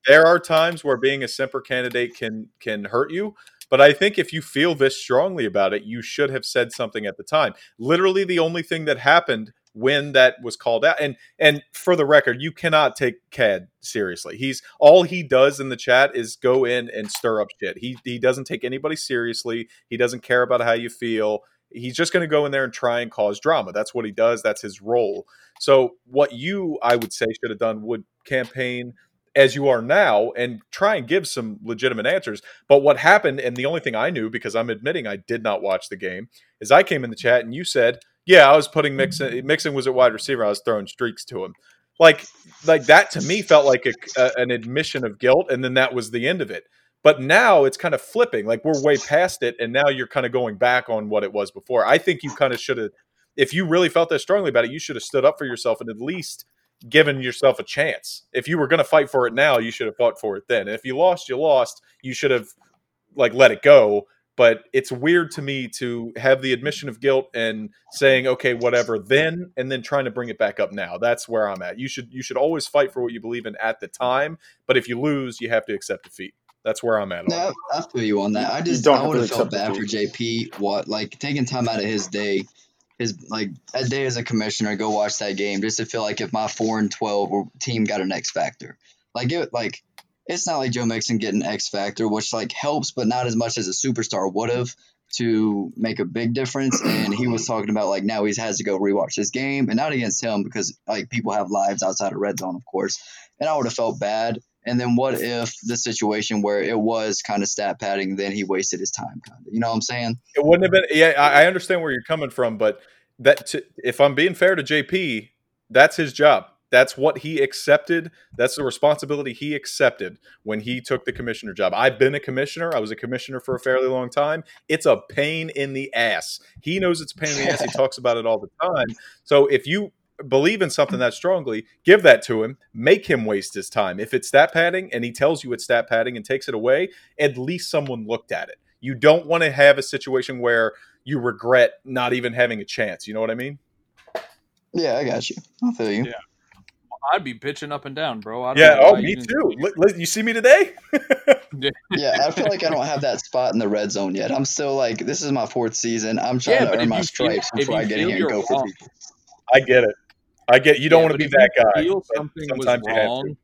there are times where being a simper candidate can can hurt you. But I think if you feel this strongly about it, you should have said something at the time. Literally, the only thing that happened when that was called out, and and for the record, you cannot take Cad seriously. He's all he does in the chat is go in and stir up shit. He he doesn't take anybody seriously. He doesn't care about how you feel. He's just going to go in there and try and cause drama. That's what he does. That's his role. So what you, I would say, should have done would campaign as you are now and try and give some legitimate answers. But what happened, and the only thing I knew because I'm admitting I did not watch the game, is I came in the chat and you said, "Yeah, I was putting Mixon. Mm-hmm. Mixon was at wide receiver. I was throwing streaks to him." Like, like that to me felt like a, a, an admission of guilt, and then that was the end of it. But now it's kind of flipping. Like we're way past it, and now you're kind of going back on what it was before. I think you kind of should have, if you really felt that strongly about it, you should have stood up for yourself and at least given yourself a chance. If you were going to fight for it now, you should have fought for it then. And if you lost, you lost. You should have like let it go. But it's weird to me to have the admission of guilt and saying, okay, whatever, then, and then trying to bring it back up now. That's where I'm at. You should you should always fight for what you believe in at the time. But if you lose, you have to accept defeat. That's where I'm at. No, it. I, I feel you on that. I just don't I would to have felt accept bad for. JP. What like taking time out of his day, his like a day as a commissioner, go watch that game just to feel like if my four and twelve team got an X factor, like it like it's not like Joe Mixon getting X factor, which like helps, but not as much as a superstar would have to make a big difference. And he was talking about like now he has to go rewatch this game, and not against him because like people have lives outside of red zone, of course. And I would have felt bad. And then what if the situation where it was kind of stat padding, then he wasted his time, kind of. You know what I'm saying? It wouldn't have been. Yeah, I understand where you're coming from, but that to, if I'm being fair to JP, that's his job. That's what he accepted. That's the responsibility he accepted when he took the commissioner job. I've been a commissioner. I was a commissioner for a fairly long time. It's a pain in the ass. He knows it's a pain in the ass. He [LAUGHS] talks about it all the time. So if you believe in something that strongly, give that to him. Make him waste his time. If it's stat padding and he tells you it's stat padding and takes it away, at least someone looked at it. You don't want to have a situation where you regret not even having a chance. You know what I mean? Yeah, I got you. I feel you. Yeah. I'd be bitching up and down, bro. I don't Yeah. know Oh, me you too. Li- li- You see me today? [LAUGHS] [LAUGHS] Yeah, I feel like I don't have that spot in the red zone yet. I'm still like, this is my fourth season. I'm trying Yeah, to earn my you feel- stripes if before you I get in here and you're go for people. I get it. I get. You don't Yeah, want to be that guy. Feel something was sometimes you wrong.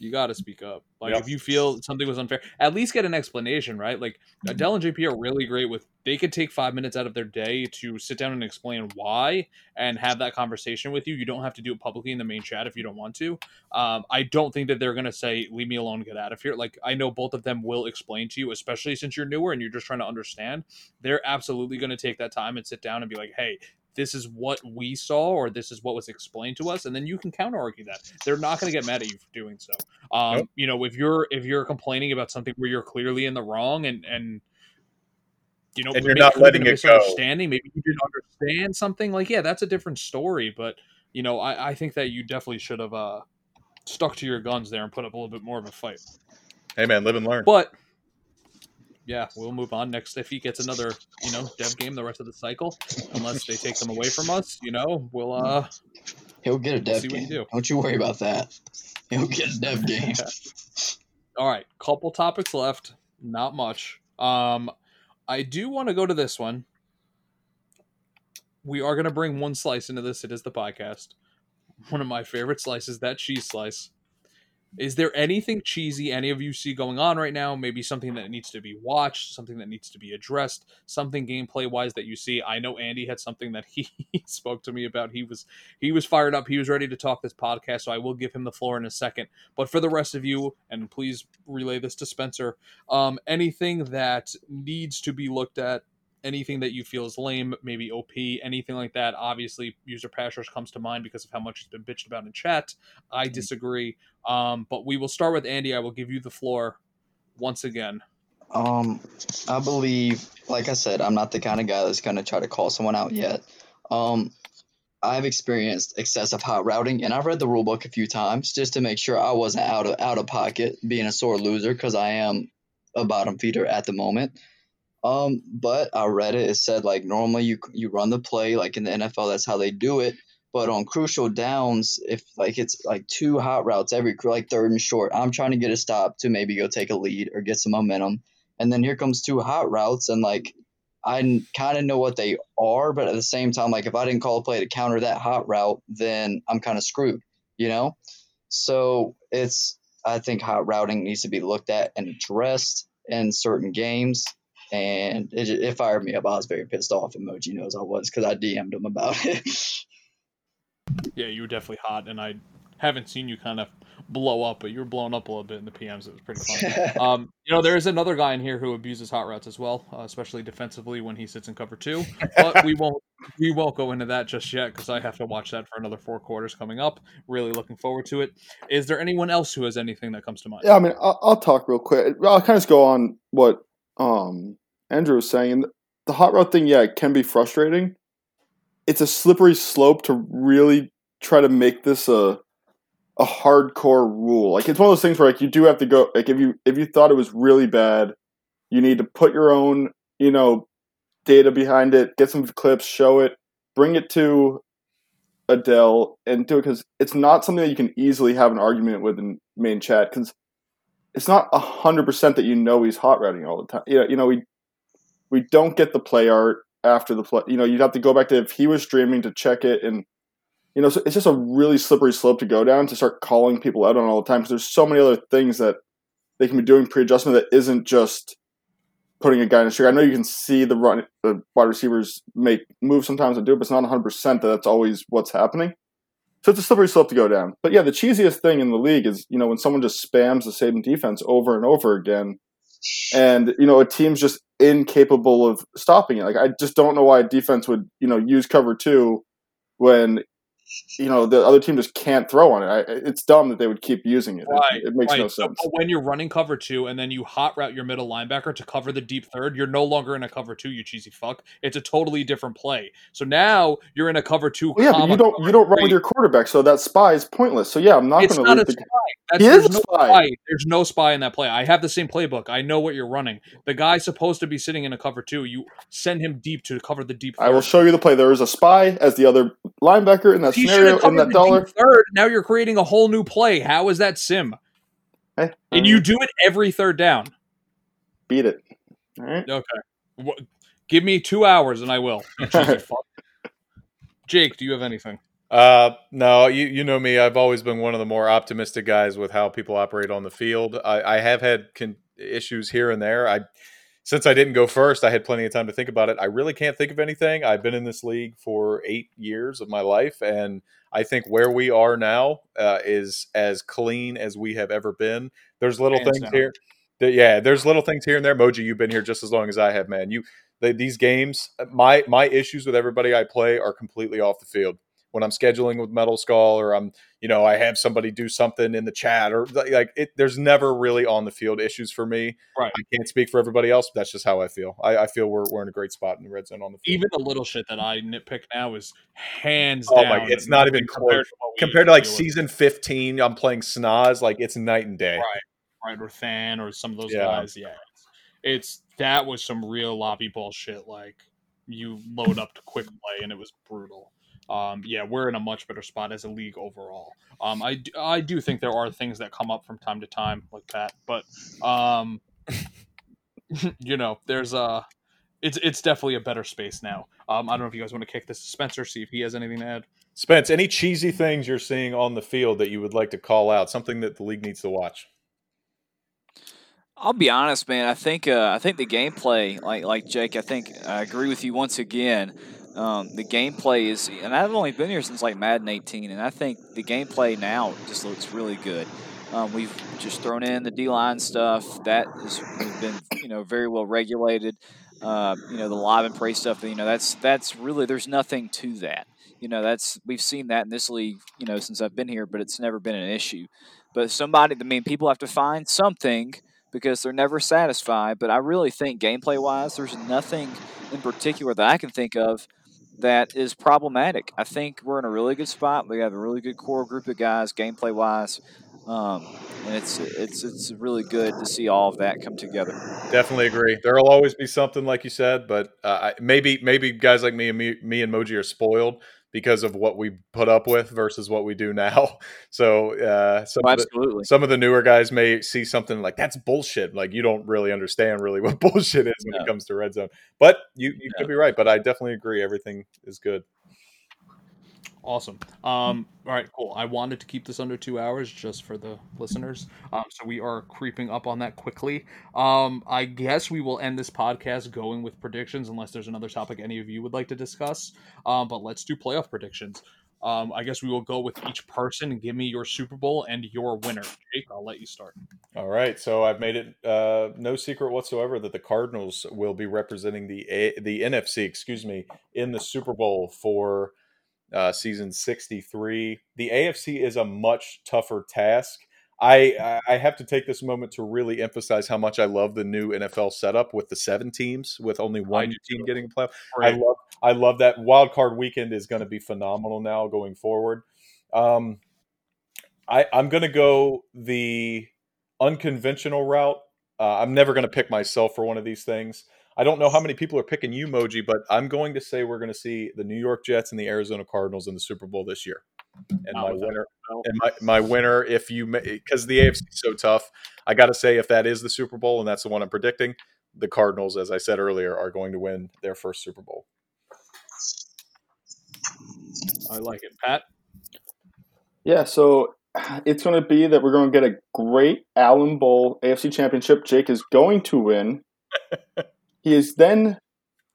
You got to speak up. Like Yep. if you feel something was unfair, at least get an explanation, right? Like Adele and JP are really great with. They could take five minutes out of their day to sit down and explain why and have that conversation with you. You don't have to do it publicly in the main chat if you don't want to. Um, I don't think that they're gonna say "leave me alone, get out of here." Like I know both of them will explain to you, especially since you're newer and you're just trying to understand. They're absolutely gonna take that time and sit down and be like, "Hey, this is what we saw or this is what was explained to us and then you can counter argue that they're not going to get mad at you for doing so um Nope. you know if you're if you're complaining about something where you're clearly in the wrong and and you know And you're not it could've been letting it go. misunderstanding maybe you didn't understand something like yeah that's a different story but you know i i think that you definitely should have uh stuck to your guns there and put up a little bit more of a fight Hey man, live and learn. but yeah, we'll move on. Next, if he gets another, you know, dev game the rest of the cycle, unless they take them away from us, you know, we'll uh He'll get a dev you game. do. Don't you worry about that. He'll get a dev [LAUGHS] game. all right, couple topics left, not much. Um I do want to go to this one. We are going to bring one slice into this. It is the podcast. One of my favorite slices, that cheese slice. Is there anything cheesy any of you see going on right now? Maybe something that needs to be watched, something that needs to be addressed, something gameplay wise that you see. I know Andy had something that [LAUGHS] he spoke to me about. He was he was fired up. He was ready to talk this podcast, so I will give him the floor in a second. But for the rest of you, and please relay this to Spencer, um, anything that needs to be looked at, anything that you feel is lame, maybe OP, anything like that. Obviously, user pastures comes to mind because of how much it's been bitched about in chat. I Mm-hmm. disagree. Um, but we will start with Andy. I will give you the floor once again. Um, I believe, like I said, I'm not the kind of guy that's gonna try to call someone out yet. Um, I've experienced excessive hot routing, and I've read the rule book a few times just to make sure I wasn't out of out of pocket, being a sore loser because I am a bottom feeder at the moment. Um, but I read it. It said like normally you you run the play like in the NFL, that's how they do it. But on crucial downs, if like it's like two hot routes every like third and short, I'm trying to get a stop to maybe go take a lead or get some momentum. And then here comes two hot routes, and like I kind of know what they are, but at the same time, like if I didn't call a play to counter that hot route, then I'm kind of screwed, you know. So it's I think hot routing needs to be looked at and addressed in certain games. And it, it fired me up. I was very pissed off. Emoji knows I was because I DM'd him about [LAUGHS] it. Yeah, you were definitely hot, and I haven't seen you kind of blow up, but you were blown up a little bit in the PMs. It was pretty funny. [LAUGHS] um, you know, there is another guy in here who abuses hot routes as well, uh, especially defensively when he sits in cover two. But we won't we won't go into that just yet because I have to watch that for another four quarters coming up. Really looking forward to it. Is there anyone else who has anything that comes to mind? Yeah, I mean, I'll, I'll talk real quick. I'll kind of just go on what um, Andrew was saying. The hot route thing, yeah, it can be frustrating. It's a slippery slope to really try to make this a a hardcore rule. Like it's one of those things where like you do have to go. Like if you if you thought it was really bad, you need to put your own you know data behind it, get some clips, show it, bring it to Adele, and do it because it's not something that you can easily have an argument with in main chat because it's not hundred percent that you know he's hot routing all the time. You know, you know we we don't get the play art after the play. You know, you'd have to go back to if he was streaming to check it, and you know, so it's just a really slippery slope to go down to start calling people out on all the time because there's so many other things that they can be doing pre-adjustment that isn't just putting a guy in a streak. I know you can see the run, the wide receivers make moves sometimes and do it, but it's not 100 percent that that's always what's happening. So it's a slippery slope to go down. But yeah, the cheesiest thing in the league is you know when someone just spams the same defense over and over again, and you know a team's just incapable of stopping it. Like I just don't know why a defense would you know use cover two when you know the other team just can't throw on it. I, it's dumb that they would keep using it. Right, It, it makes right. no sense. but when you're running cover two and then you hot route your middle linebacker to cover the deep third, you're no longer in a cover two, you cheesy fuck. It's a totally different play. So now you're in a cover two. Well, yeah, but you don't you don't run with your quarterback, so that spy is pointless. So yeah, I'm not going to not leave a the. spy. That's, He is no spy. There's no spy in that play. I have the same playbook. I know what you're running. The guy's supposed to be sitting in a cover two. You send him deep to cover the deep. I will show you the play. There is a spy as the other linebacker in that He should scenario have in that the dollar. third. Now you're creating a whole new play. How is that sim? Hey, And you do it every third down. beat it. All right. Okay. Wh- Give me two hours and I will. You cheesy fuck. Jake, do you have anything? Uh, no, you you know me. I've always been one of the more optimistic guys with how people operate on the field. I, I have had con- issues here and there. I since I didn't go first, I had plenty of time to think about it. I really can't think of anything. I've been in this league for eight years of my life, and I think where we are now uh, is as clean as we have ever been. There's little Hands things down. here. that- yeah, there's little things here and there. Moji, you've been here just as long as I have, man. You they, these games, my my issues with everybody I play are completely off the field when I'm scheduling with Metal Skull or I'm, you know, I have somebody do something in the chat or like it, there's never really on the field issues for me. Right. I can't speak for everybody else, but that's just how I feel. I, I feel we're, we're in a great spot in the red zone on the field. Even the little shit that I nitpick now is hands Oh down. my- it's not even compared close. to, Compared to like deal with. season 15, I'm playing Snoz, like it's night and day. Right. right, or Fan or some of those Yeah. guys. Yeah, it's, it's that was some real lobby bullshit. Like you load up to quick play, and it was brutal. Um, yeah, we're in a much better spot as a league overall. Um, I, do, I do think there are things that come up from time to time like that, but um, [LAUGHS] you know, there's a it's it's definitely a better space now. Um, I don't know if you guys want to kick this to Spencer, see if he has anything to add. Spence, any cheesy things you're seeing on the field that you would like to call out? Something that the league needs to watch? I'll be honest, man. I think uh, I think the gameplay, like like Jake, I think I agree with you once again. Um, the gameplay is, and I've only been here since like Madden 18, and I think the gameplay now just looks really good. Um, we've just thrown in the D line stuff that has been, you know, very well regulated. uh, you know, the live and pray stuff. You know, that's that's really there's nothing to that. You know, that's we've seen that in this league. You know, since I've been here, but it's never been an issue. But somebody, I mean, people have to find something because they're never satisfied. But I really think gameplay wise, there's nothing in particular that I can think of that is problematic. I think we're in a really good spot. We have a really good core group of guys, gameplay wise, um, and it's it's it's really good to see all of that come together. Definitely agree. There'll always be something like you said, but uh, maybe maybe guys like me and me, me and Moji are spoiled because of what we put up with versus what we do now. [LAUGHS] So uh, some Oh, of the, absolutely. some of the newer guys may see something like that's bullshit. Like you don't really understand really [LAUGHS] what bullshit is when No. it comes to red zone. But you you No. could be right. But I definitely agree. Everything is good. Awesome. Um, all right, cool. I wanted to keep this under two hours just for the listeners. Um, so we are creeping up on that quickly. Um, I guess we will end this podcast going with predictions unless there's another topic any of you would like to discuss. Um, but let's do playoff predictions. Um, I guess we will go with each person. And give me your Super Bowl and your winner. Jake, I'll let you start. All right, so I've made it uh, no secret whatsoever that the Cardinals will be representing the A- the NFC, excuse me, in the Super Bowl for uh, season sixty three. The AFC is a much tougher task. I I- have to take this moment to really emphasize how much I love the new NFL setup with the seven teams, with only one team getting a playoff. I love I love that wild card weekend is going to be phenomenal now going forward. Um, I I'm going to go the unconventional route. Uh, I'm never going to pick myself for one of these things. I don't know how many people are picking you, Moji, but I'm going to say we're going to see the New York Jets and the Arizona Cardinals in the Super Bowl this year. And Not my winner, and my, my winner, if you because the AFC is so tough, I got to say if that is the Super Bowl and that's the one I'm predicting, the Cardinals, as I said earlier, are going to win their first Super Bowl. I like it. Pat? Yeah, so it's going to be that we're going to get a great Allen Bowl AFC Championship. Jake is going to win. [LAUGHS] he is then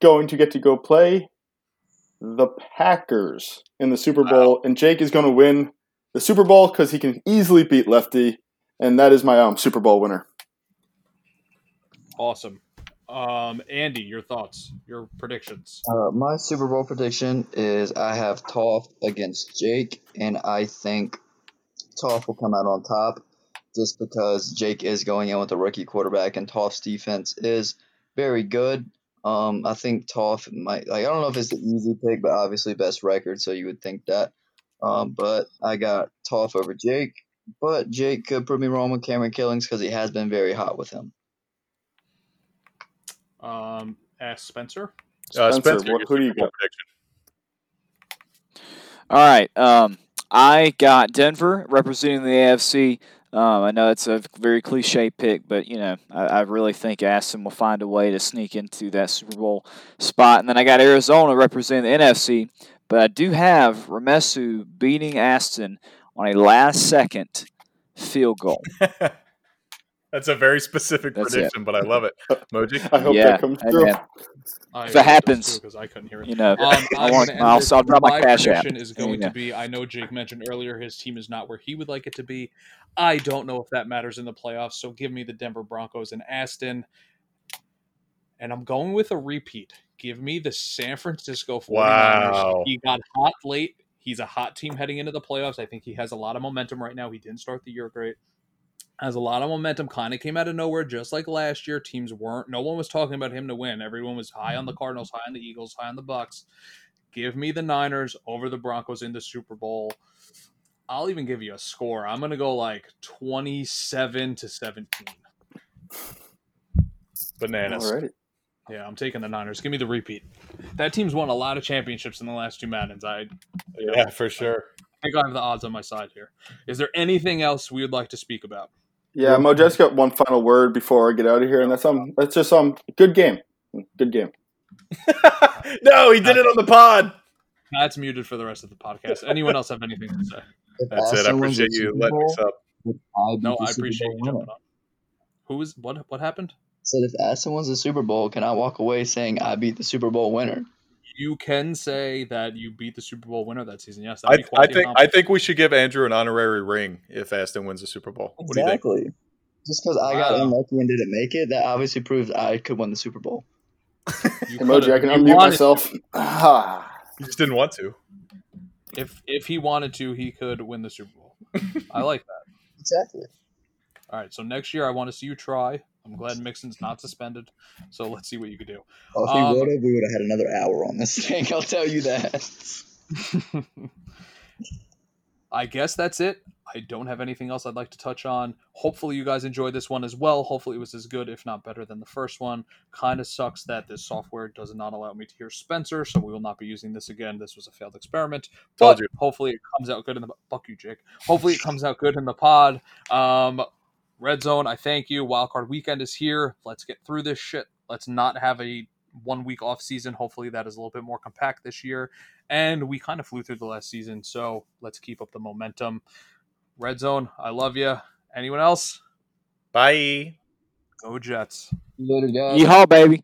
going to get to go play the Packers in the Super Bowl, and Jake is going to win the Super Bowl because he can easily beat Lefty, and that is my um, Super Bowl winner. Awesome. Um, Andy, your thoughts, your predictions. Uh, my Super Bowl prediction is I have Toff against Jake, and I think Toff will come out on top just because Jake is going in with a rookie quarterback, and Toff's defense is very good. Um, I think Toff might like I don't know if it's the easy pick, but obviously best record, so you would think that. Um, but I got Toff over Jake, but Jake could prove me wrong with Cameron Killings because he has been very hot with him. Um, ask Spencer. Uh, Spencer, Spencer, what- who do you Super got? All right. Um, I got Denver representing the AFC. Um, I know it's a very cliche pick, but you know I, I really think Aston will find a way to sneak into that Super Bowl spot. And then I got Arizona representing the NFC, but I do have Ramesu beating Aston on a last-second field goal. [LAUGHS] That's a very specific That's it. prediction, but I love it. [LAUGHS] Moji? I hope Yeah, that comes and true. then- I If it happens, because I couldn't hear it. You know, Um, I I'm want, gonna end I'll, this. I'll drop my cash app. is going Yeah. to be. I know Jake mentioned earlier his team is not where he would like it to be. I don't know if that matters in the playoffs. So give me the Denver Broncos and Aston. And I'm going with a repeat. Give me the San Francisco 49ers. Wow. He got hot late. He's a hot team heading into the playoffs. I think he has a lot of momentum right now. He didn't start the year great. Has a lot of momentum. Kind of came out of nowhere, just like last year. Teams weren't. No one was talking about him to win. Everyone was high on the mm-hmm. Cardinals, high on the Eagles, high on the Bucks. Give me the Niners over the Broncos in the Super Bowl. I'll even give you a score. I'm gonna go like 27 to 17. Bananas. Alrighty. Yeah, I'm taking the Niners. Give me the repeat. That team's won a lot of championships in the last two Maddens. I Yeah, for sure. I think I have the odds on my side here. Is there anything else we would like to speak about? Yeah, Mo, just got one final word before I get out of here, and that's um, that's just um, good game, good game. [LAUGHS] no, he did it on the pod. That's muted for the rest of the podcast. Anyone else have anything to say? That's it. I Aston wins the appreciate you Super letting us Bowl, up. No, I appreciate you jumping on. Who is what? What happened? said if Aston wins the Super Bowl, can I walk away saying I beat the Super Bowl winner? You can say that you beat the Super Bowl winner that season. Yes, I, that'd be quite I think I think we should give Andrew an honorary ring if Aston wins the Super Bowl. What do you think? Exactly. Just because I got Wow. unlucky and didn't make it, that obviously proves I could win the Super Bowl. Emoji, I can unmute wanted- myself. [LAUGHS] Ah. You just didn't want to. If if he wanted to, he could win the Super Bowl. I like that. [LAUGHS] Exactly. All right, so next year I want to see you try. I'm glad Mixon's not suspended, so let's see what you could do. Oh, if he Um, would have, we would have had another hour on this [LAUGHS] thing. I'll tell you that. [LAUGHS] I guess that's it. I don't have anything else I'd like to touch on. Hopefully, you guys enjoyed this one as well. Hopefully, it was as good, if not better, than the first one. Kind of sucks that this software does not allow me to hear Spencer, so we will not be using this again. This was a failed experiment, Told but you. hopefully, it comes out good in the fuck you, Jake. Hopefully, it comes out good in the pod. Um, Red Zone, I thank you. Wildcard weekend is here. Let's get through this shit. Let's not have a one week off season. Hopefully, that is a little bit more compact this year. And we kind of flew through the last season, so let's keep up the momentum. Red Zone, I love you. Anyone else? Bye. Go Jets. Later, guys. Yeehaw, baby.